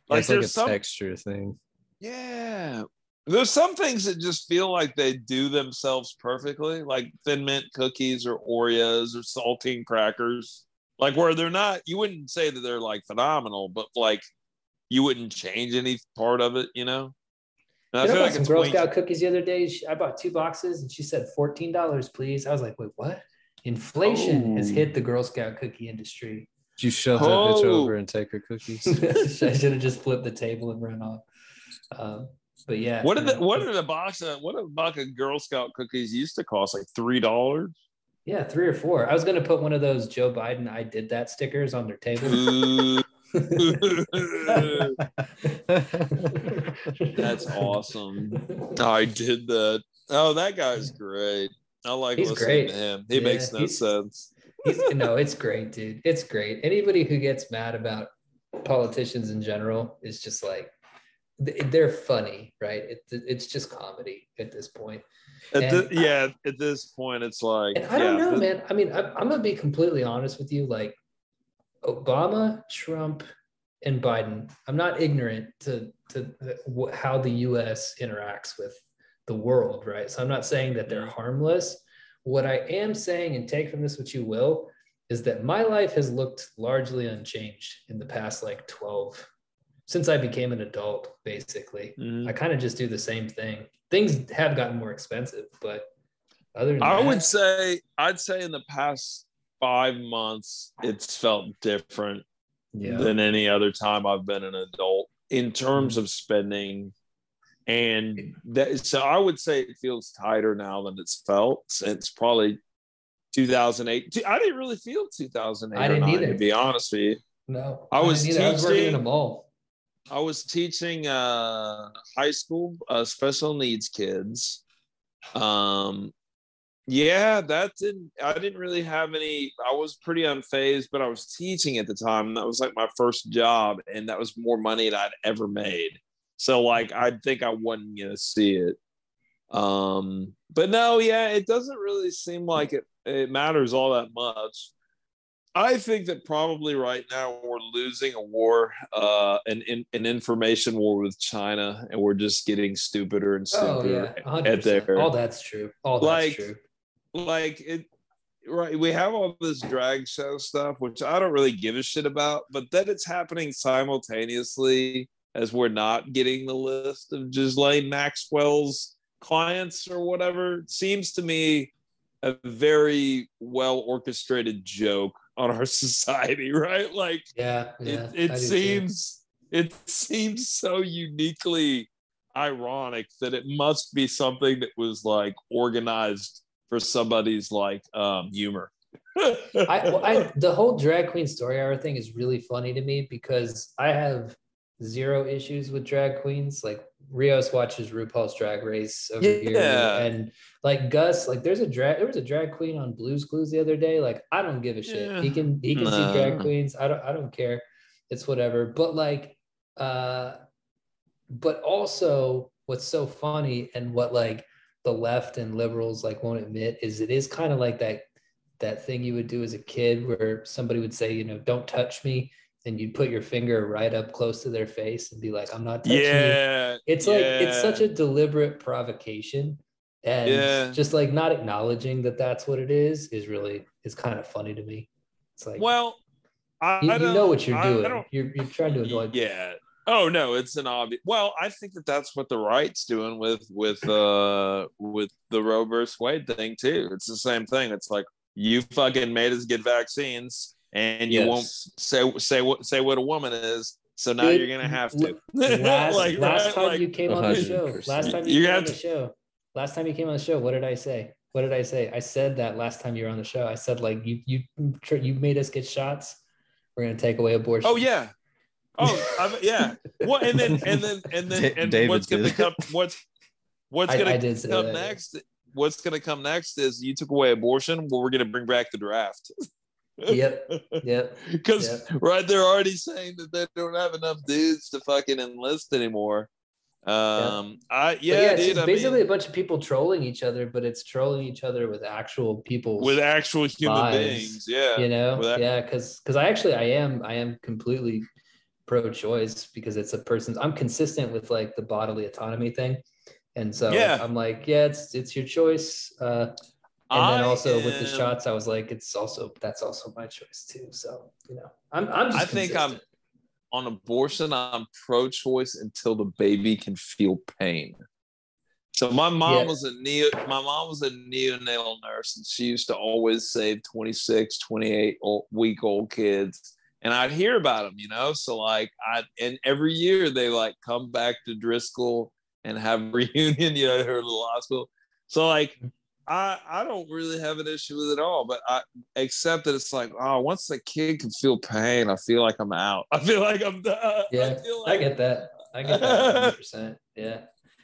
D: Yeah, it's like a
B: there's some
D: texture thing.
B: yeah. There's some things that just feel like they do themselves perfectly, like thin mint cookies or Oreos or saltine crackers. Like where they're not, you wouldn't say that they're like phenomenal, but like you wouldn't change any part of it, you know? And
C: You know, I bought
B: a
C: some Girl
B: Twinkie-
C: Scout cookies the other day. I bought two boxes and she said $14, please. I was like, wait, what? Inflation has
B: Oh.
C: hit the Girl Scout cookie industry.
D: Did you shove that bitch
B: Oh.
D: over and take her cookies?
C: I should have just flipped the table and run off. Um, but yeah.
B: What
C: are
B: the,
C: know,
B: what are the box of what a box of Girl Scout cookies used to cost? Like three dollars?
C: Yeah, three or four. I was gonna put one of those Joe Biden "I did that" stickers on their table.
B: That's awesome. I did that. Oh, that guy's great. I like
C: He's
B: listening
C: great.
B: to him. He
C: Yeah,
B: makes no
C: he's-
B: sense.
C: He's, no, it's great, dude. It's great. Anybody who gets mad about politicians in general is just like they're funny, right? It, it's just comedy at this point.
B: At thi- yeah, at this point, it's like
C: And I don't
B: yeah,
C: know, man. I mean, I'm, I'm gonna be completely honest with you. Like Obama, Trump, and Biden. I'm not ignorant to to the- how the U.S. interacts with the world, right? So I'm not saying that they're harmless. What I am saying, and take from this what you will, is that my life has looked largely unchanged in the past like 12 since I became an adult, basically.
B: Mhm.
C: I kind of just do the same thing. Things have gotten more expensive, but other than
B: I
C: that,
B: would say I'd say in the past five months, it's felt different
C: yeah,
B: than any other time I've been an adult in terms of spending. And that, so I would say it feels tighter now than it's felt since probably 2008. I didn't really feel 2008.
C: I didn't
B: nine,
C: either.
B: To be honest with you,
C: no,
B: I was
C: didn't. I was working in a
B: teaching-
C: mall.
B: I was teaching uh, high school uh, special needs kids. Um, yeah, that didn't. I didn't really have any. I was pretty unfazed, but I was teaching at the time. That was like my first job, and that was more money than I'd ever made. So, like, I think I wasn't gonna see it. Um, but no, yeah, it doesn't really seem like it. It matters all that much. I think that probably right now we're losing a war, uh, an an, an information war with China, and we're just getting stupider and stupider Oh
C: yeah, 100%.
B: at their
C: all that's true. All that's
B: Like,
C: true.
B: Like it. Right, we have all this drag show stuff, which I don't really give a shit about, but that it's happening simultaneously as we're not getting the list of Ghislaine Maxwell's clients or whatever seems to me a very well orchestrated joke on our society, right? Like
C: Yeah, yeah.
B: it, it
C: do too.
B: seems it seems so uniquely ironic that it must be something that was like organized for somebody's like um humor.
C: I, well, I the whole drag queen story hour thing is really funny to me because I have zero issues with drag queens. Like Rios watches RuPaul's Drag Race over here, and like Gus, like there's a drag there was a drag queen on Blues Clues the other day. Like I don't give a shit.
B: Yeah.
C: He can he can
B: No.
C: see drag queens. I don't I don't care. It's whatever. But like, uh, but also what's so funny and what like the left and liberals like won't admit is it is kind of like that that thing you would do as a kid where somebody would say, you know, don't touch me. And you'd put your finger right up close to their face and be like, I'm not touching you.
B: yeah.
C: It's like, it's such a deliberate provocation. And
B: Yeah.
C: just like not acknowledging that that's what it is, is really, is kind of funny to me. It's like,
B: well I,
C: you,
B: I
C: you know what you're
B: I-
C: doing. you're, you're trying to avoid.
B: yeah oh no it's an obvious well i think that that's what the right's doing with with uh with the roe versus wade thing too it's the same thing it's like you fucking made us get vaccines and you won't
C: Yes.
B: say say what say what a woman is so now
C: Dude,
B: you're gonna have to
C: last,
B: Like,
C: last
B: right?
C: time
B: Like,
C: you came on the show, last time you,
B: You
C: came on the
B: to-
C: show, last time you came on the show, what did I say? What did I say? I said that last time you were on the show. I said like you you you made us get shots. We're gonna take away abortion.
B: oh yeah oh I, yeah well and then and then and then and
D: David
B: what's gonna
D: did.
B: come what's what's
C: I,
B: gonna
C: I did
B: come
C: that.
B: next what's going to come next is you took away abortion well we're going to bring back the draft
C: Yep, yep.
B: because right they're already saying that they don't have enough dudes to fucking enlist anymore um i
C: But
B: yeah,
C: it's
B: dude
C: just
B: I
C: basically
B: mean,
C: a bunch of people trolling each other, but it's trolling each other with actual people.
B: with actual human
C: lives,
B: beings yeah
C: you know yeah because because i actually i am i am completely pro-choice because it's a person's i'm consistent with like the bodily autonomy thing. And so
B: Yeah.
C: i'm like yeah it's it's your choice uh and then
B: I
C: also with the shots i was like it's also that's also my choice too. So you know i'm i'm just
B: I think I'm- on abortion i'm pro-choice until the baby can feel pain. So my mom
C: Yeah.
B: was a neo my mom was a neonatal nurse and she used to always save 26 28 old, week old kids and i'd hear about them you know? So like i and every year they like come back to driscoll and have a reunion you know at her little hospital. So like mm-hmm. I, I don't really have an issue with it all, but I except that it's like, oh, once the kid can feel pain, I feel like I'm out. I feel like I'm done. I
C: yeah i
B: like
C: get that. I get that 100% yeah.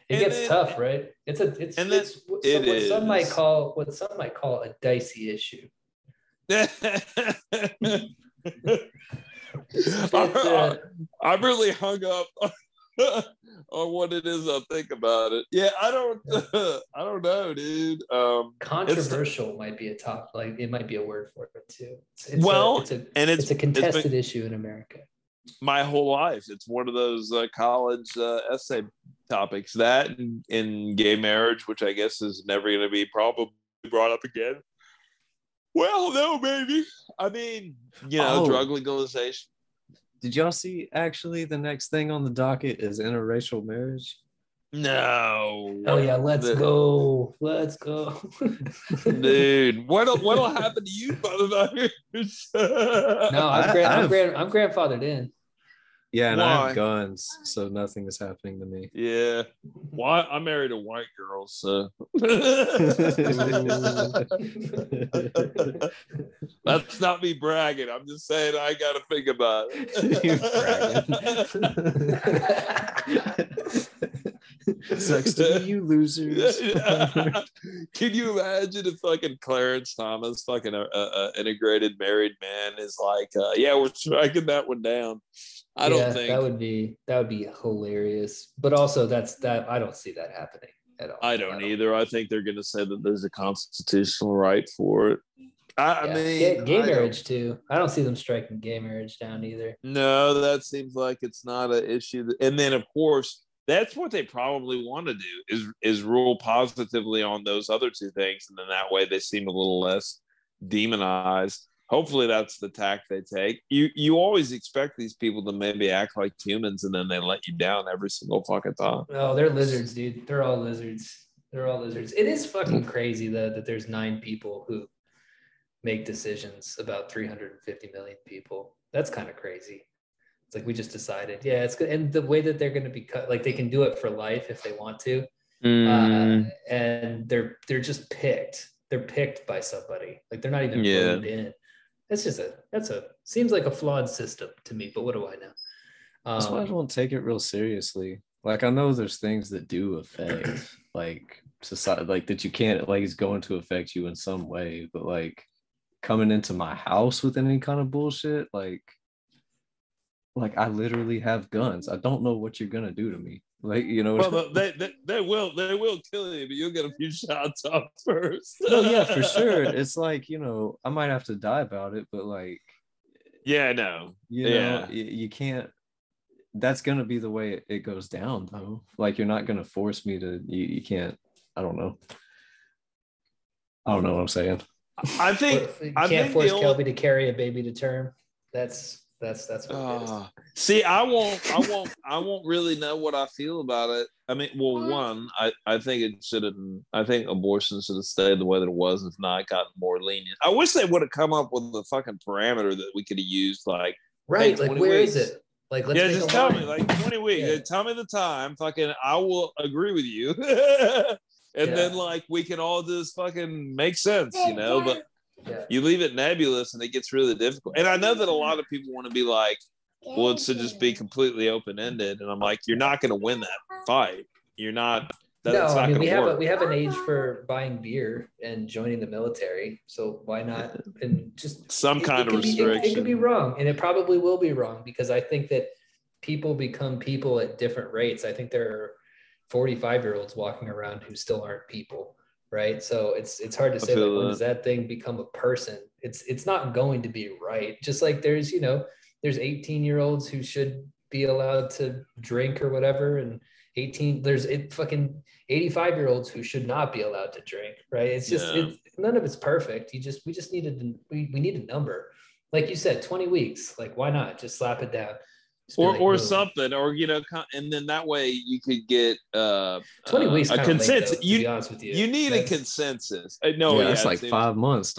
C: It gets
B: then-
C: tough right? It's a it's,
B: and
C: it's what,
B: it
C: some, what some might call what some might call a dicey issue Uh,
B: I really hung up on what it is I think about it. Yeah, I don't I don't know, dude. Um
C: controversial might be a top like it might be a word for it too. It's, it's
B: Well,
C: a, it's a
B: and it's
C: it's a
B: been-
C: contested issue in America.
B: my whole life. It's one of those uh, college uh, essay topics. That and, and gay marriage, which I guess is never going to be probably brought up again. Well, no, baby. I mean, you know,
D: Oh.
B: drug legalization.
D: Did y'all see actually the next thing on the docket is interracial marriage?
B: No.
C: Oh yeah, let's
B: The-
C: go. Let's go.
B: dude. What'll what'll happen to you, motherfuckers?
C: No, I'm,
D: I-
C: grand, I'm, grand, I'm grandfathered in.
D: Yeah, and I
B: Why?
D: have guns, so nothing is happening to me.
B: Yeah. Why? I married a white girl, so. That's not me bragging. I'm just saying I got to think about it.
D: Sucks to be you losers.
B: Can you imagine if fucking Clarence Thomas, fucking a, a, a integrated married man, is like, uh, yeah, we're striking that one down. I don't
C: Yeah,
B: think.
C: that would be that would be hilarious. But also that's that I don't see that happening at all.
B: I don't either. I think they're going to say that there's a constitutional right for it. I, I mean,
C: gay, gay
B: I
C: marriage too. I don't see them striking gay marriage down either.
B: No, that seems like it's not an issue. And then, of course, that's what they probably want to do is is rule positively on those other two things, and then that way they seem a little less demonized. Hopefully, that's the tack they take. You you always expect these people to maybe act like humans, and then they let you down every single fucking time.
C: Oh, they're lizards, dude. They're all lizards. They're all lizards. It is fucking crazy though that there's nine people who make decisions about 350 million people. That's kind of crazy. It's like we just decided, yeah, it's good. And the way that they're going to be cut, like they can do it for life if they want to,
B: Mm.
C: uh, and they're they're just picked. They're picked by somebody. Like they're not even
B: Yeah.
C: in. That's just a that's a seems like a flawed system to me. But what do I know?
D: That's why I
C: Um,
D: don't take it real seriously. Like I know there's things that do affect like society like that you can't like it's going to affect you in some way, but like coming into my house with any kind of bullshit, like like I literally have guns. I don't know what you're gonna do to me. Like, you know,
B: Well, they, they they will they will kill you, but you'll get a few shots off first.
D: no, yeah, for sure. It's like, you know, I might have to die about it, but like
B: Yeah, I know.
D: you
B: Yeah.
D: know you, you can't that's gonna be the way it, it goes down though like you're not gonna force me to you, you can't i don't know i don't know what i'm saying
B: I think
C: you
B: I
C: can't
B: think
C: force
B: the old-
C: Kelby to carry a baby to term. That's that's that's what it is.
B: Uh, see, I won't, I won't, I won't really know what I feel about it. I mean, well, one, I, I think it should have. I think abortion should have stayed the way that it was, if not gotten more lenient. I wish they would have come up with a fucking parameter that we could have used, like,
C: Right?
B: Hey,
C: Like
B: 20
C: where is
B: weeks.
C: it? Like let's
B: yeah, just tell
C: line.
B: me, like, twenty weeks.
C: Yeah.
B: Uh, Tell me the time. Fucking, I will agree with you. and then, like, we can all just fucking make sense, you know. But
C: Yeah.
B: you leave it nebulous, and it gets really difficult. And I know that a lot of people want to be like well, it should just be completely open ended. And I'm like, you're not going to win that fight. You're not. That,
C: no,
B: not
C: I mean we have a, we have an age for buying beer and joining the military. So why not? And just
B: Some
C: it-
B: kind
C: it
B: of
C: restriction. be- it- it, could be wrong, and it probably will be wrong because I think that people become people at different rates. I think there are 45 year olds walking around who still aren't people, right? So it's it's hard to say like, when
B: that.
C: does that thing become a person? It's it's not going to be right. Just like there's you know there's 18 year olds who should be allowed to drink or whatever, and 18 there's it fucking 85 year olds who should not be allowed to drink, right? It's just
B: Yeah.
C: it's, none of it's perfect. You just we just needed we we need a number like you said, 20 weeks. Like, why not just slap it down? Just be
B: Or,
C: like,
B: or
C: boom.
B: something, or you know, and then that way you could get uh,
C: 20
B: uh,
C: weeks
B: a
C: kind of
B: consensus.
C: to be
B: you
C: honest with you.
B: you need
C: That's-
B: a consensus. Uh, No,
D: yeah,
B: yeah,
D: it's like
B: seems-
D: five months.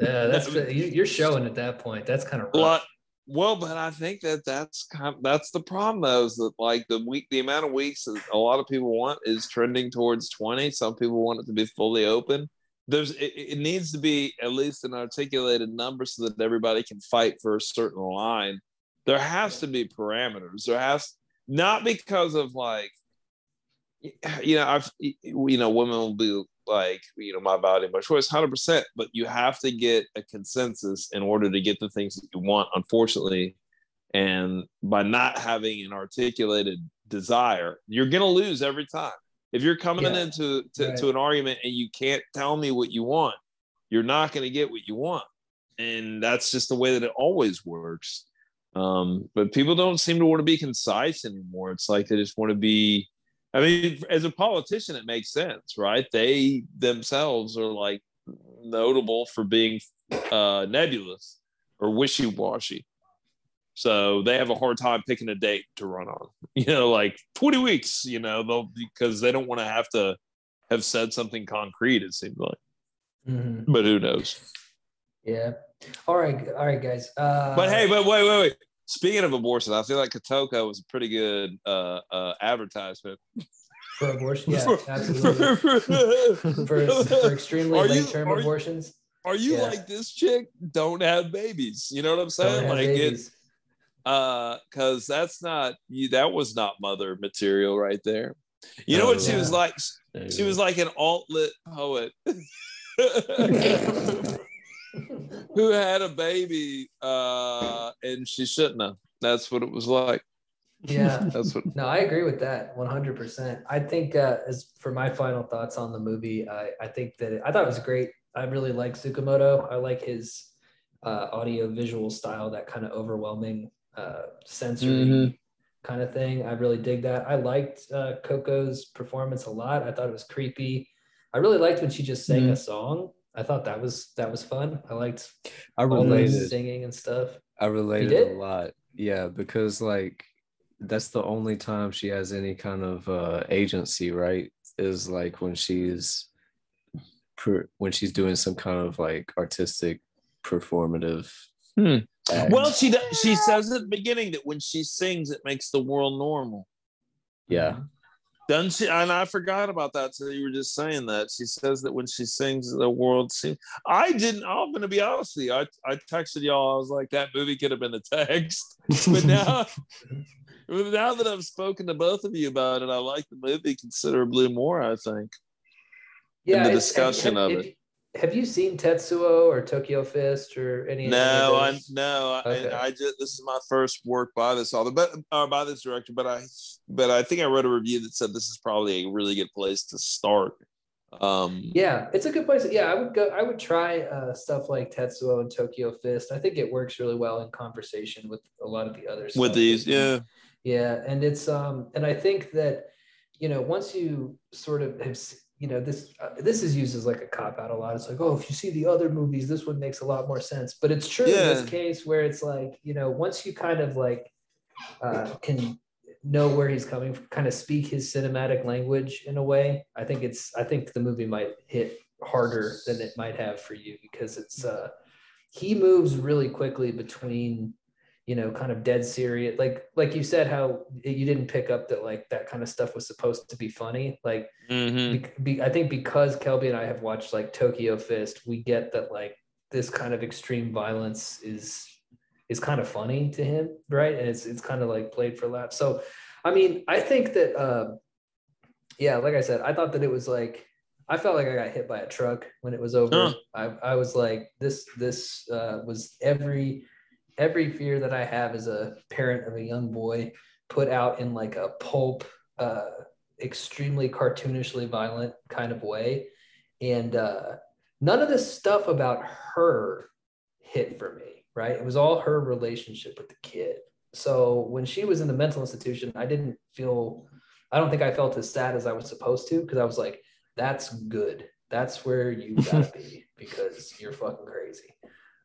C: Yeah, that's you- you're showing at that point. That's kind of
B: Well,
C: rough.
B: well, but I think that that's kind that's the problem though is that like the week the amount of weeks that a lot of people want is trending towards 20 some people want it to be fully open there's it, it needs to be at least an articulated number so that everybody can fight for a certain line there has to be parameters there has not because of like you know i've you know women will be like you know my body, my choice, hundred percent. But you have to get a consensus in order to get the things that you want. Unfortunately, and by not having an articulated desire, you're gonna lose every time. If you're coming
C: Yeah.
B: into to,
C: Right.
B: to an argument and you can't tell me what you want, you're not gonna get what you want, and that's just the way that it always works. Um, but people don't seem to want to be concise anymore. It's like they just want to be. I mean, as a politician, it makes sense, right? They themselves are like notable for being uh, nebulous or wishy-washy. So they have a hard time picking a date to run on. You know, like 20 weeks, you know, they'll because they don't want to have to have said something concrete, it seems like.
C: Mhm.
B: But who knows?
C: Yeah. All right. All right, guys. Uh,
B: But hey, but wait, wait, wait. Speaking of abortion, I feel like Kotoko was a pretty good uh, uh, advertisement.
C: for abortion, yeah,
B: For-
C: absolutely.
B: for-
C: For, for extremely
B: Are you-
C: late term
B: are you-
C: abortions,
B: Are you
C: Yeah.
B: like this chick? Don't have babies. You know what I'm
C: don't
B: saying?
C: have
B: Like it,
C: babies.
B: uh, because that's not you. That was not mother material right there. You know
D: Oh,
B: what she was like? She was like an alt lit poet who had a baby, uh, and she shouldn't have. That's what it was like.
C: yeah.
B: That's what.
C: No, I agree with that 100%. I think, uh, as for my final thoughts on the movie, I, I think that it, I thought it was great. I really like Tsukamoto. I like his uh, audio visual style, that kind of overwhelming uh, sensory
B: Mhm.
C: kind of thing. I really dig that. I liked uh, Cocco's performance a lot. I thought it was creepy. I really liked when she just sang
B: Mhm.
C: a song. I thought that was that was fun. I liked
D: I
C: all the
D: related.
C: singing and stuff.
D: I related a lot. Yeah, because like that's the only time she has any kind of uh agency, right? Is like when she's when she's doing some kind of like artistic performative
B: Hmm. Well, she does, she says at the beginning that when she sings, it makes the world normal.
D: yeah.
B: Doesn't she? And I forgot about that. So you were just saying that she says that when she sings, the world seems. I didn't. I'm going to be honest with you. I I texted y'all. I was like, that movie could have been a text. But now, now that I've spoken to both of you about it, I like the movie considerably more. I think.
C: Yeah, in
B: the
C: it's- have-
B: discussion of
C: have-
B: it.
C: Have you seen Tetsuo or Tokyo Fist or any? any
B: No,
C: of
B: I no, I,
C: Okay.
B: I just this is my first work by this author, but uh, by this director. But I, but I think I read a review that said this is probably a really good place to start. Um,
C: Yeah, it's a good place. Yeah, I would go. I would try uh, stuff like Tetsuo and Tokyo Fist. I think it works really well in conversation with a lot of the others.
B: with these, yeah,
C: yeah, and it's um, and I think that you know once you sort of have you know this uh, this is used as like a cop out a lot. It's like oh, if you see the other movies, this one makes a lot more sense. But it's true in this case where it's like you know once you kind of like uh, can know where he's coming from, kind of speak his cinematic language in a way. I think it's I think the movie might hit harder than it might have for you because it's uh he moves really quickly between you know kind of dead serious like like you said how you didn't pick up that like that kind of stuff was supposed to be funny like
B: Mhm.
C: be, be, I think because Kelby and I have watched like Tokyo Fist, we get that like this kind of extreme violence is is kind of funny to him, right? And it's it's kind of like played for laughs. So, I mean, I think that uh, yeah, like I said, I thought that it was like I felt like I got hit by a truck when it was over.
B: Huh.
C: I I was like this this uh, was every every fear that I have as a parent of a young boy put out in like a pulp uh extremely cartoonishly violent kind of way. And uh, none of this stuff about her hit for me, right? It was all her relationship with the kid. So when she was in the mental institution, I didn't feel, I don't think I felt as sad as I was supposed to because I was like, that's good. That's where you gotta be because you're fucking crazy.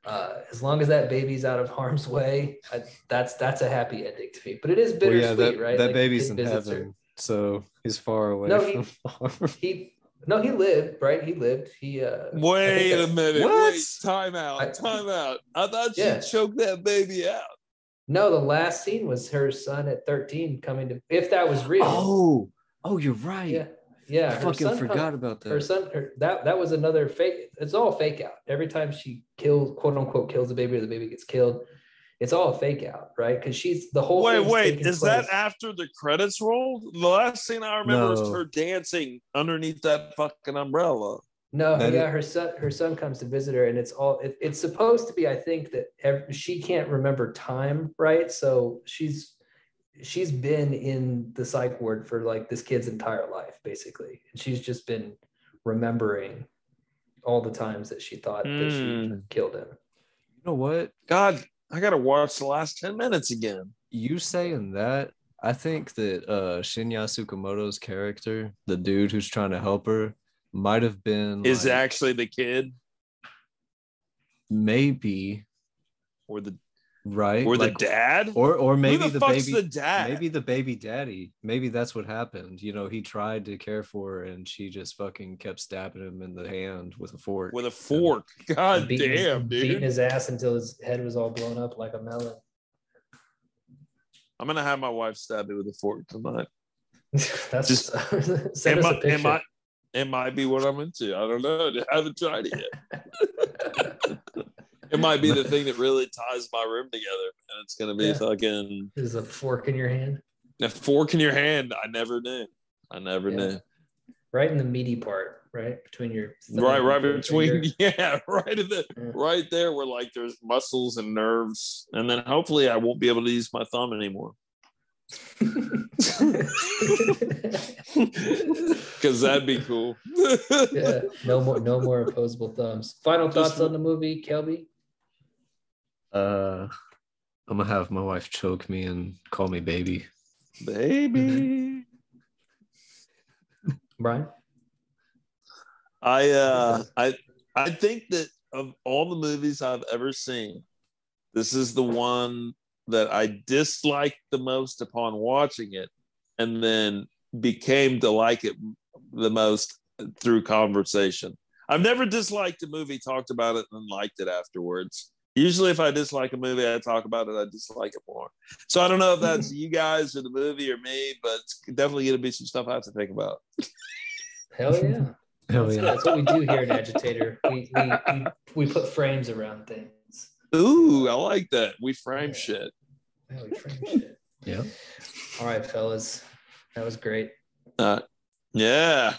C: Uh, as long as that baby's out of harm's way, I, that's that's a happy ending to me. But it is
D: Well,
C: bittersweet,
D: yeah, that,
C: right?
D: that
C: Like,
D: baby's in
C: visits her.
D: heaven, so he's far away
C: No, he-
D: from harm.
C: He no, he lived, right? He lived. He uh
B: Wait a minute.
D: What?
B: Wait, time out.
C: I-
B: time out. I thought
C: Yeah.
B: she choked that baby out.
C: No, the last scene was her son at 13 coming to if that was real.
D: Oh, oh, you're right.
C: yeah. Yeah.
D: I
C: her
D: fucking
C: son
D: forgot
C: come-
D: about that.
C: her son her, that that was another fake it's all fake out every time she kills quote unquote kills the baby or the baby gets killed it's all a fake out, right? Because she's the whole.
B: Wait, wait,
C: taking
B: is that after the credits rolled? The last thing I remember is her dancing underneath that fucking umbrella.
C: No,
D: That
C: yeah,
D: is-
C: her son, her son comes to visit her, and it's all. It, it's supposed to be, I think, that ev- she can't remember time, right? So she's she's been in the psych ward for like this kid's entire life, basically, and she's just been remembering all the times that she thought that she
B: Mm.
C: killed him.
D: You know what?
B: God, I gotta watch the last 10 minutes again.
D: You saying that, I think that uh Shinya Tsukamoto's character, the dude who's trying to help her, might have been
B: Is
D: like,
B: actually the kid
D: maybe
B: or the
D: right
B: or the
D: like-
B: dad?
D: or or maybe the,
B: the,
D: baby
B: the dad?
D: maybe the baby daddy maybe that's what happened you know he tried to care for her and she just fucking kept stabbing him in the hand with a fork
B: with a fork. God
C: beating, his-
B: damn,
C: beating his ass until his head was all blown up like a melon.
B: I'm gonna have my wife stab me with a fork tonight.
C: That's
B: Just-
C: send
B: It
C: us a
B: might, it,
C: picture.
B: might, it might be what I'm into. I don't know. I haven't tried it yet. It might be the thing that really ties my room together. And it's gonna be
C: Yeah.
B: fucking
C: Is a fork in your hand,
B: a fork in your hand. I never knew. I never
C: Yeah.
B: knew.
C: right in the meaty part, right between your
B: Right, right between
C: finger.
B: yeah, right in the
C: Yeah.
B: right there where like there's muscles and nerves. And then hopefully I won't be able to use my thumb anymore. Because that'd be cool.
C: yeah, no more, no more opposable thumbs. Final
B: Just-
C: thoughts on the movie, Kelby?
D: Uh i'm gonna have my wife choke me and call me baby
B: Baby.
C: Brian?
B: I uh I I think that of all the movies I've ever seen, this is the one that I disliked the most upon watching it and then became to like it the most through conversation. I've never disliked a movie, talked about it, and liked it afterwards. Usually, if I dislike a movie, I talk about it, I dislike it more. So I don't know if that's you guys or the movie or me, but it's definitely going to be some stuff I have to think about.
C: Hell yeah.
D: hell
C: That's,
D: yeah
C: that's what we do here in Agitator. We, we, we, we put frames around things.
B: Ooh, I like that. We frame
C: Yeah.
B: shit.
C: Yeah, we frame shit.
D: yeah
C: All right, fellas. That was great.
B: Uh, yeah.